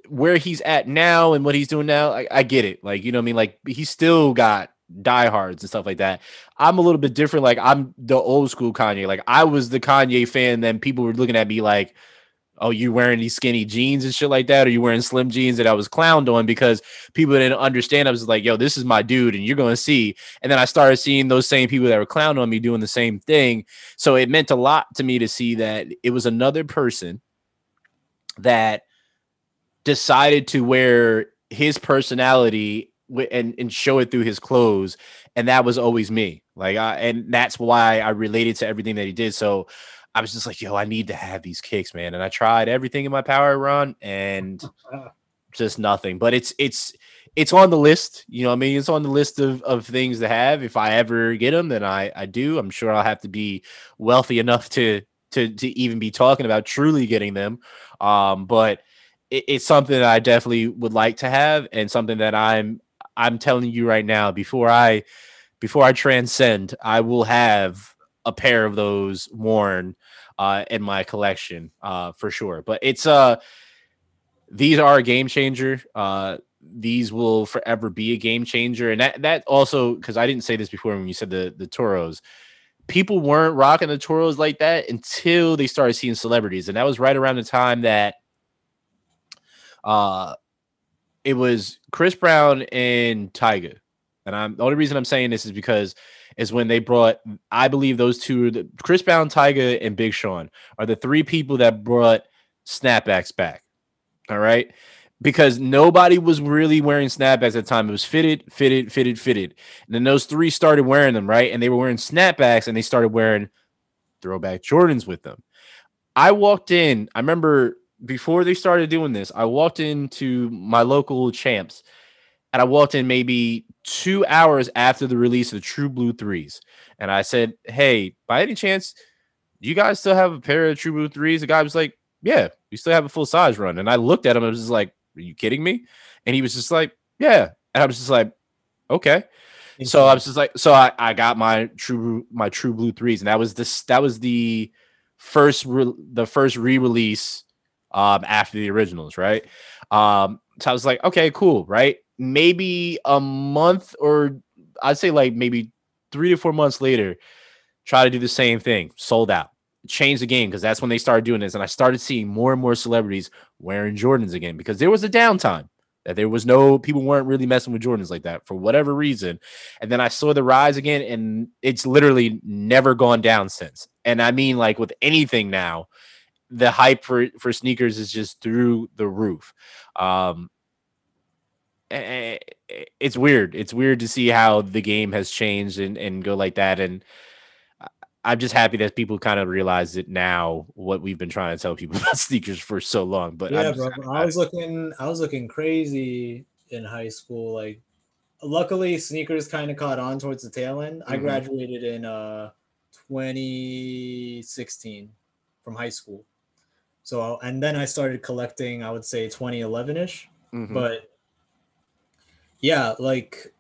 where he's at now and what he's doing now. I, I get it. Like, you know I mean? Like he's still got diehards and stuff like that. I'm a little bit different. Like I'm the old school Kanye. Like I was the Kanye fan. Then people were looking at me like, oh, you wearing these skinny jeans and shit like that, or you wearing slim jeans that I was clowned on because people didn't understand. I was like, yo, this is my dude, and you're gonna see. And then I started seeing those same people that were clowned on me doing the same thing. So it meant a lot to me to see that it was another person that decided to wear his personality and and show it through his clothes and that was always me like I, and that's why I related to everything that he did so I was just like, yo, I need to have these kicks, man. And I tried everything in my power run and just nothing. But it's it's it's on the list. You know, I mean, it's on the list of, of things to have. If I ever get them, then I I do. I'm sure I'll have to be wealthy enough to to to even be talking about truly getting them. Um, but it, it's something that I definitely would like to have, and something that I'm I'm telling you right now before I before I transcend, I will have a pair of those worn uh, in my collection uh, for sure. But it's uh these are a game changer. Uh, these will forever be a game changer, and that that also because I didn't say this before when you said the the Toros. People weren't rocking the Toros like that until they started seeing celebrities, and that was right around the time that uh it was Chris Brown and Tyga. And I'm the only reason I'm saying this is because is when they brought, I believe those two, the, Chris Brown, Tyga, and Big Sean are the three people that brought snapbacks back. All right. Because nobody was really wearing snapbacks at the time. It was fitted, fitted, fitted, fitted. And then those three started wearing them, right? And they were wearing snapbacks and they started wearing throwback Jordans with them. I walked in, I remember before they started doing this, I walked into my local champs and I walked in maybe two hours after the release of the True Blue threes. And I said, Hey, by any chance, you guys still have a pair of True Blue threes? The guy was like, Yeah, we still have a full size run. And I looked at him and was just like, Are you kidding me? And he was just like, Yeah. And I was just like, Okay. So I was just like, so I, I got my true my true blue threes, and that was this that was the first re- the first re-release um after the originals, right? Um, so I was like, okay, cool, right? Maybe a month or I'd say like maybe three to four months later, try to do the same thing, sold out. Change the game because that's when they started doing this, and I started seeing more and more celebrities wearing Jordans again because there was a downtime that there was no people weren't really messing with Jordans like that for whatever reason. And then I saw the rise again, and it's literally never gone down since. And I mean, like with anything now, the hype for for sneakers is just through the roof. Um, it's weird. It's weird to see how the game has changed and and go like that. And I'm just happy that people kind of realize it now. What we've been trying to tell people about sneakers for so long. But yeah, bro, I was looking, I was looking crazy in high school. Like, luckily, sneakers kind of caught on towards the tail end. Mm-hmm. I graduated in uh 2016 from high school. So and then I started collecting. I would say 2011 ish. Mm-hmm. But yeah, like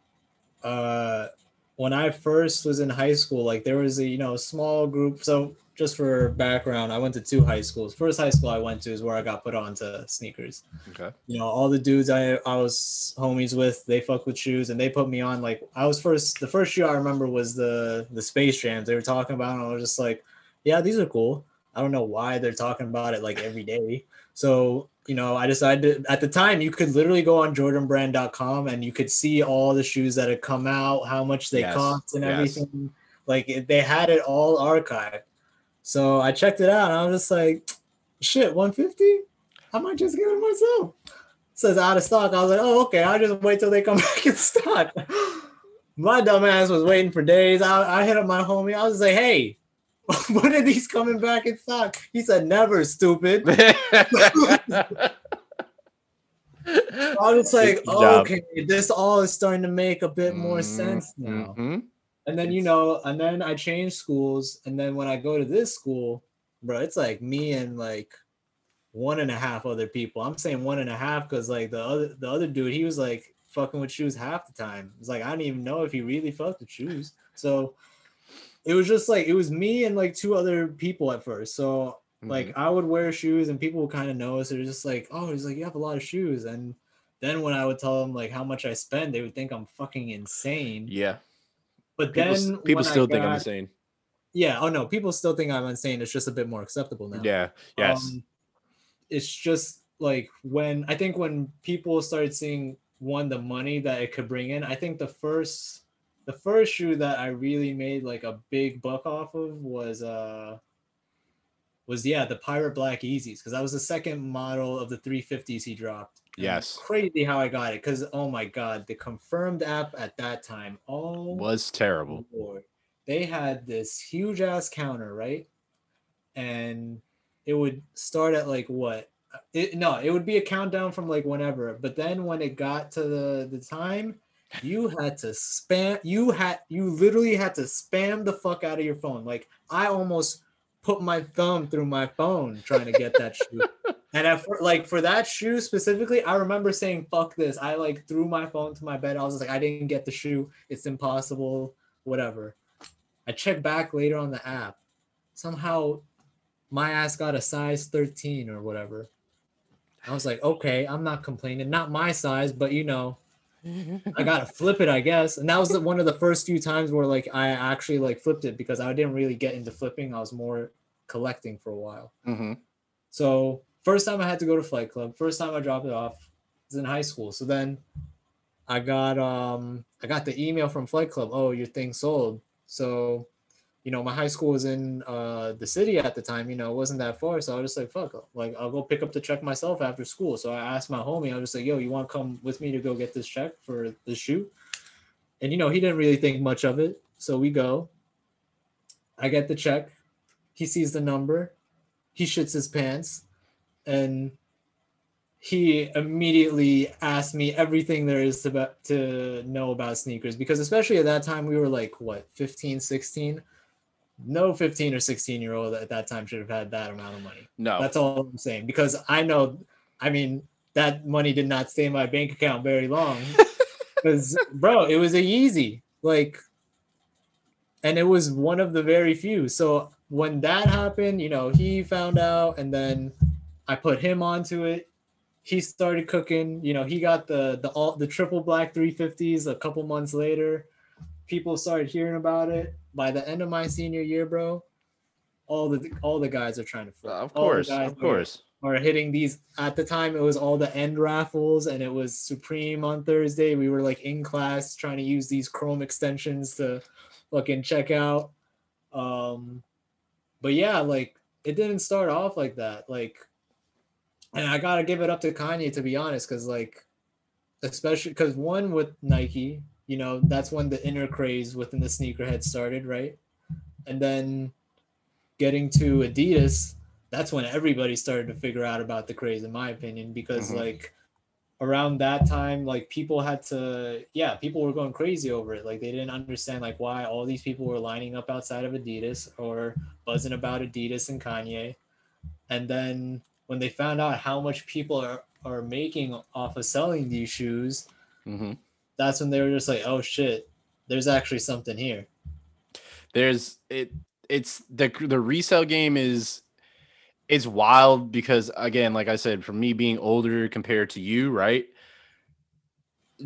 uh when I first was in high school, like there was a you know small group. So just for background, I went to two high schools. First high school I went to is where I got put on to sneakers. Okay. You know, all the dudes I I was homies with, they fuck with shoes and they put me on like I was first the first shoe I remember was the the Space Jams they were talking about and I was just like, yeah, these are cool. I don't know why they're talking about it like every day. So you know, I decided to, at the time you could literally go on jordanbrand.com and you could see all the shoes that had come out, how much they yes, cost and yes. everything. Like they had it all archived. So I checked it out and I was just like, shit, 150? I might just get it myself. It says out of stock. I was like, oh, okay, I'll just wait till they come back in stock. my dumbass was waiting for days. I, I hit up my homie. I was like, hey, when are these coming back in stock? He said, never, stupid. I was like, oh, okay, this all is starting to make a bit more mm-hmm. sense now. Mm-hmm. And then, you know, and then I changed schools. And then when I go to this school, bro, it's like me and like one and a half other people. I'm saying one and a half because like the other the other dude, he was like fucking with shoes half the time. It's like I didn't even know if he really fucked with shoes. So it was just like it was me and like two other people at first. So mm-hmm. like I would wear shoes and people would kind of notice. They're just like, oh, he's like, you have a lot of shoes. And then when I would tell them like how much I spend, they would think I'm fucking insane. Yeah. But people, then people still got, think I'm insane. Yeah. Oh no, people still think I'm insane. It's just a bit more acceptable now. Yeah. Yes. Um, it's just like when I think when people started seeing one the money that it could bring in. I think the first the first shoe that I really made like a big buck off of was uh was yeah the pirate black Yeezys because that was the second model of the 350s he dropped. Yes, crazy how I got it because oh my god, the confirmed app at that time oh was terrible. Lord. They had this huge ass counter right, and it would start at like what it, no, it would be a countdown from like whenever. But then when it got to the the time, you had to spam you had you literally had to spam the fuck out of your phone like i almost put my thumb through my phone trying to get that shoe. And fir- like for that shoe specifically, I remember saying "fuck this." I like threw my phone to my bed. I was like, I didn't get the shoe. It's impossible. Whatever. I checked back later on the app. Somehow, my ass got a size 13 or whatever. I was like, okay, I'm not complaining. Not my size, but you know, I gotta flip it, I guess. And that was the, one of the first few times where like I actually like flipped it because I didn't really get into flipping. I was more collecting for a while. Mm-hmm. So first time I had to go to Flight Club. First time I dropped it off was in high school. So then I got um I got the email from Flight Club. Oh, your thing sold. So you know, my high school was in uh, the city at the time, you know, it wasn't that far. So I was just like, fuck, like I'll go pick up the check myself after school. So I asked my homie, I was just like, yo, you want to come with me to go get this check for the shoe? And, you know, he didn't really think much of it. So we go. I get the check. He sees the number. He shits his pants. And he immediately asked me everything there is to, to know about sneakers because especially at that time we were like what 15 16 no 15 or 16 year old at that time should have had that amount of money. No, That's all I'm saying because I know, I mean, that money did not stay in my bank account very long. Because, bro, it was a Yeezy. Like, and it was one of the very few. So when that happened, you know, he found out and then I put him onto it. He started cooking, you know, he got the the all the triple black 350s a couple months later. People started hearing about it by the end of my senior year, bro, all the all the guys are trying to flip. of course, of course. Are, are hitting these at the time it was all the end raffles and it was Supreme on Thursday. We were like in class trying to use these Chrome extensions to fucking check out. Um but yeah, like it didn't start off like that. Like and I gotta give it up to Kanye to be honest, because like especially because one with Nike, you know, that's when the inner craze within the sneakerhead started, right? And then getting to Adidas, that's when everybody started to figure out about the craze, in my opinion, because Mhm. like around that time, like people had to, yeah, people were going crazy over it. Like they didn't understand like why all these people were lining up outside of Adidas or buzzing about Adidas and Kanye. And then when they found out how much people are, are making off of selling these shoes, hmm that's when they were just like, oh shit, there's actually something here. There's it. It's the the resale game is it's wild because again, like I said, for me being older compared to you, right?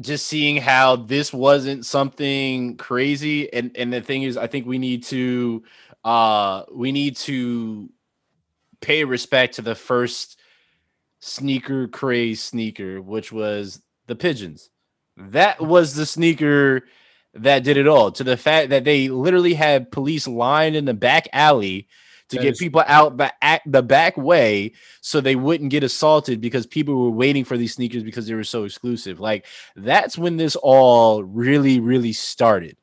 Just seeing how this wasn't something crazy, and and the thing is, I think we need to uh we need to pay respect to the first sneaker craze sneaker, which was the pigeons. That was the sneaker that did it all. To the fact that they literally had police lined in the back alley to That get is- people out the the back way so they wouldn't get assaulted because people were waiting for these sneakers because they were so exclusive. Like that's when this all really, really started.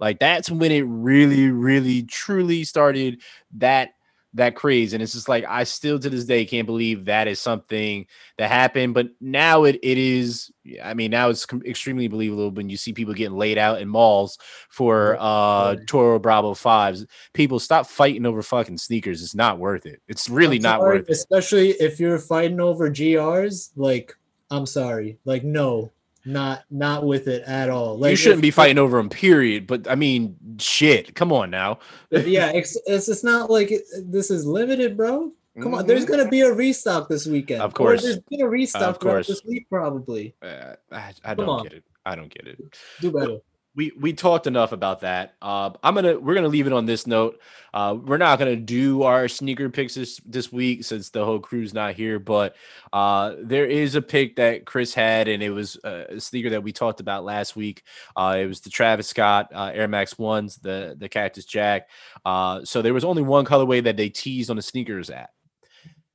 Like that's when it really, really, truly started that that craze. And it's just like I still to this day can't believe that is something that happened. But now it it is. I mean, now it's extremely believable when you see people getting laid out in malls for uh Toro Bravo fives. People stop fighting over fucking sneakers. It's not worth it. It's really I'm not sorry, worth it. Especially if you're fighting over GRs, like I'm sorry. Like no, not not with it at all. Like you shouldn't if- be fighting over them, period. But I mean, shit. Come on now. Yeah, it's, it's it's not like it, this is limited, bro. Come on, there's gonna be a restock this weekend. Of Or course. there's been a restock throughout course. this week, probably. Uh, I, I don't on. get it. I don't get it. Do better. We we talked enough about that. Uh, I'm gonna we're gonna leave it on this note. Uh, we're not gonna do our sneaker picks this this week since the whole crew's not here. But uh, there is a pick that Chris had, and it was uh, a sneaker that we talked about last week. Uh, it was the Travis Scott uh, Air Max ones, the the Cactus Jack. So there was only one colorway that they teased on the sneakers at.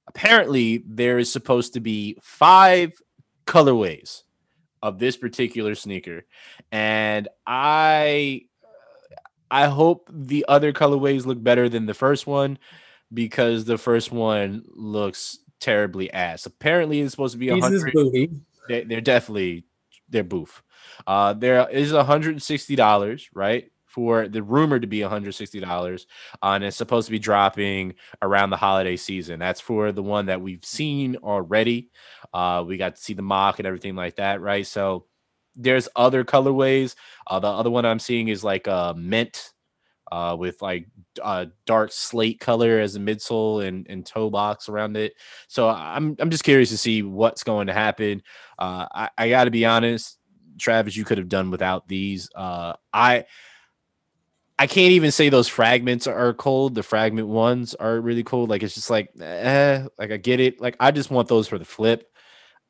Apparently, there is supposed to be five colorways of this particular sneaker. And i i hope the other colorways look better than the first one because the first one looks terribly ass. Apparently it's supposed to be a hundred they, they're definitely they're boof. Uh there is a hundred and sixty dollars right for the rumored to be $160 uh, and it's supposed to be dropping around the holiday season that's for the one that we've seen already uh, we got to see the mock and everything like that right so there's other colorways uh, the other one i'm seeing is like a mint uh, with like uh, dark slate color as a midsole and, and toe box around it. So I'm I'm just curious to see what's going to happen. Uh, I, I got to be honest, Travis, you could have done without these. Uh, I I can't even say those fragments are cold. The fragment ones are really cold. Like it's just like, eh, like I get it. Like I just want those for the flip.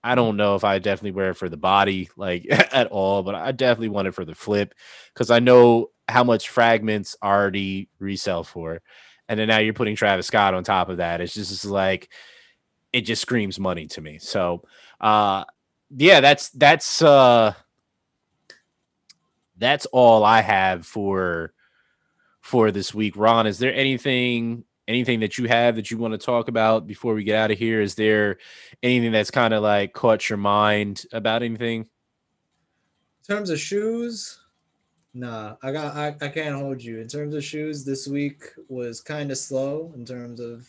I don't know if I definitely wear it for the body, like at all, but I definitely want it for the flip because I know how much fragments already resell for. And then now you're putting Travis Scott on top of that. It's just, like it just screams money to me. So uh yeah, that's that's uh that's all I have for for this week. Ron, is there anything anything that you have that you want to talk about before we get out of here? Is there anything that's kind of like caught your mind about anything? In terms of shoes, nah, I got I, I can't hold you. In terms of shoes, this week was kind of slow in terms of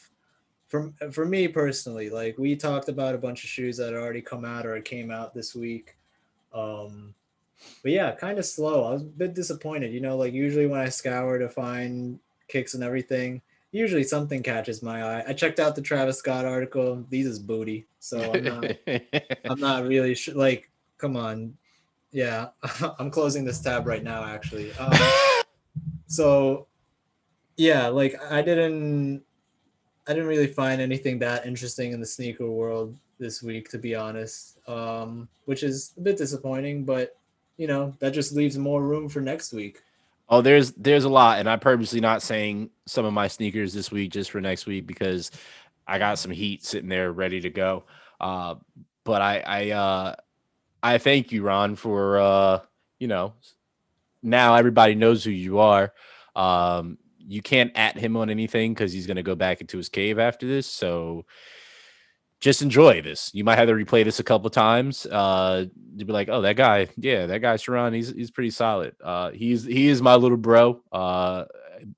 for for me personally. Like we talked about a bunch of shoes that already come out or came out this week. Um but yeah, kind of slow. I was a bit disappointed. You know, like usually when I scour to find kicks and everything, usually something catches my eye. I checked out the Travis Scott article. These is booty, so I'm not. I'm not really sure. Like, come on, yeah, I'm closing this tab right now. Actually, um, so yeah, like I didn't. I didn't really find anything that interesting in the sneaker world this week, to be honest, um, which is a bit disappointing. But you know that just leaves more room for next week. Oh, there's there's a lot, and I'm purposely not saying some of my sneakers this week just for next week because I got some heat sitting there ready to go. Uh, but I I uh, I thank you, Ron, for uh, you know now everybody knows who you are. Um, you can't at him on anything because he's gonna go back into his cave after this. So just enjoy this. You might have to replay this a couple times. Uh, to be like, oh, that guy, yeah, that guy Shiran, he's he's pretty solid. Uh, he's he is my little bro. Uh,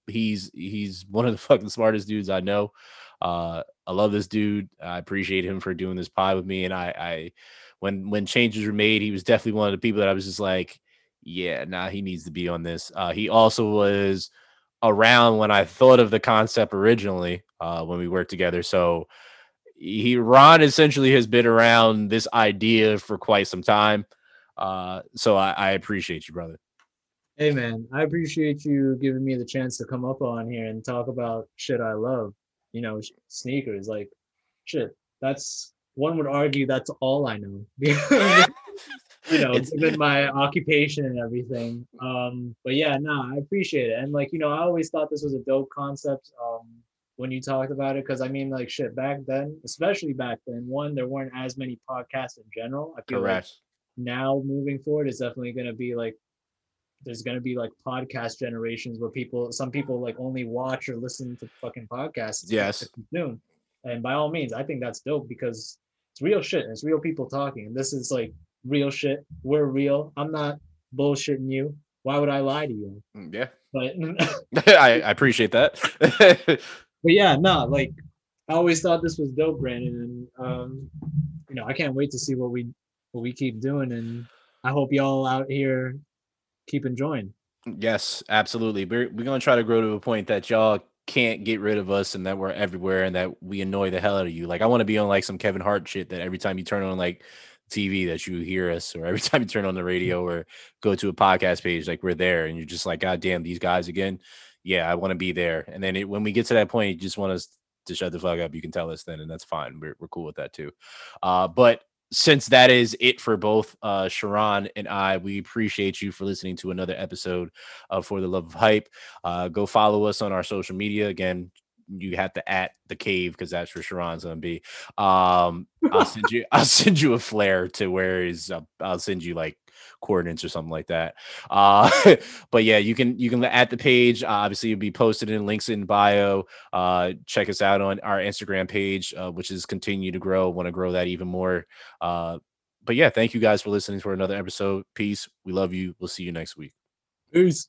he's he's one of the fucking smartest dudes I know. Uh, I love this dude. I appreciate him for doing this pie with me. And I, I when when changes were made, he was definitely one of the people that I was just like, yeah, nah, he needs to be on this. Uh, he also was around when I thought of the concept originally uh, when we worked together. So he Ron essentially has been around this idea for quite some time. Uh, so I, I appreciate you, brother. Hey man, I appreciate you giving me the chance to come up on here and talk about shit I love. You know, sneakers. Like, shit. That's one would argue that's all I know. you know, it's been my occupation and everything. Um, but yeah, no, nah, I appreciate it. And like, you know, I always thought this was a dope concept. Um, when you talked about it because I mean like shit back then, especially back then, one there weren't as many podcasts in general. I feel Correct. like now moving forward is definitely going to be like there's going to be like podcast generations where people some people like only watch or listen to fucking podcasts yes. consume. and by all means i think that's dope because it's real shit it's real people talking and this is like real shit. We're real. I'm not bullshitting you. Why would i lie to you? Mm, yeah. But I, I appreciate that but yeah, no, like I always thought this was dope, Branden, and um, you know, I can't wait to see what we what we keep doing, and I hope y'all out here keep enjoying. Yes, absolutely. We're we're gonna try to grow to a point that y'all can't get rid of us and that we're everywhere and that we annoy the hell out of you. Like I want to be on like some Kevin Hart shit that every time you turn on like TV that you hear us or every time you turn on the radio or go to a podcast page, like we're there and you're just like, God damn, these guys again yeah, I want to be there. And then it, when we get to that point, you just want us to shut the fuck up. You can tell us then, and that's fine. We're, we're cool with that too. Uh, but since that is it for both uh, Shiran and I, we appreciate you for listening to another episode of For the Love of Hype. Uh, go follow us on our social media. Again, you have to at the cave because that's where Shiran's gonna be. Um, I'll send you. I'll send you a flare to where is. Uh, I'll send you like coordinates or something like that. Uh, but yeah, you can you can at the page. Uh, obviously, it'll be posted in links in bio. Uh, check us out on our Instagram page, uh, which is continue to grow. Want to grow that even more. Uh, but yeah, thank you guys for listening for another episode. Peace. We love you. We'll see you next week. Peace.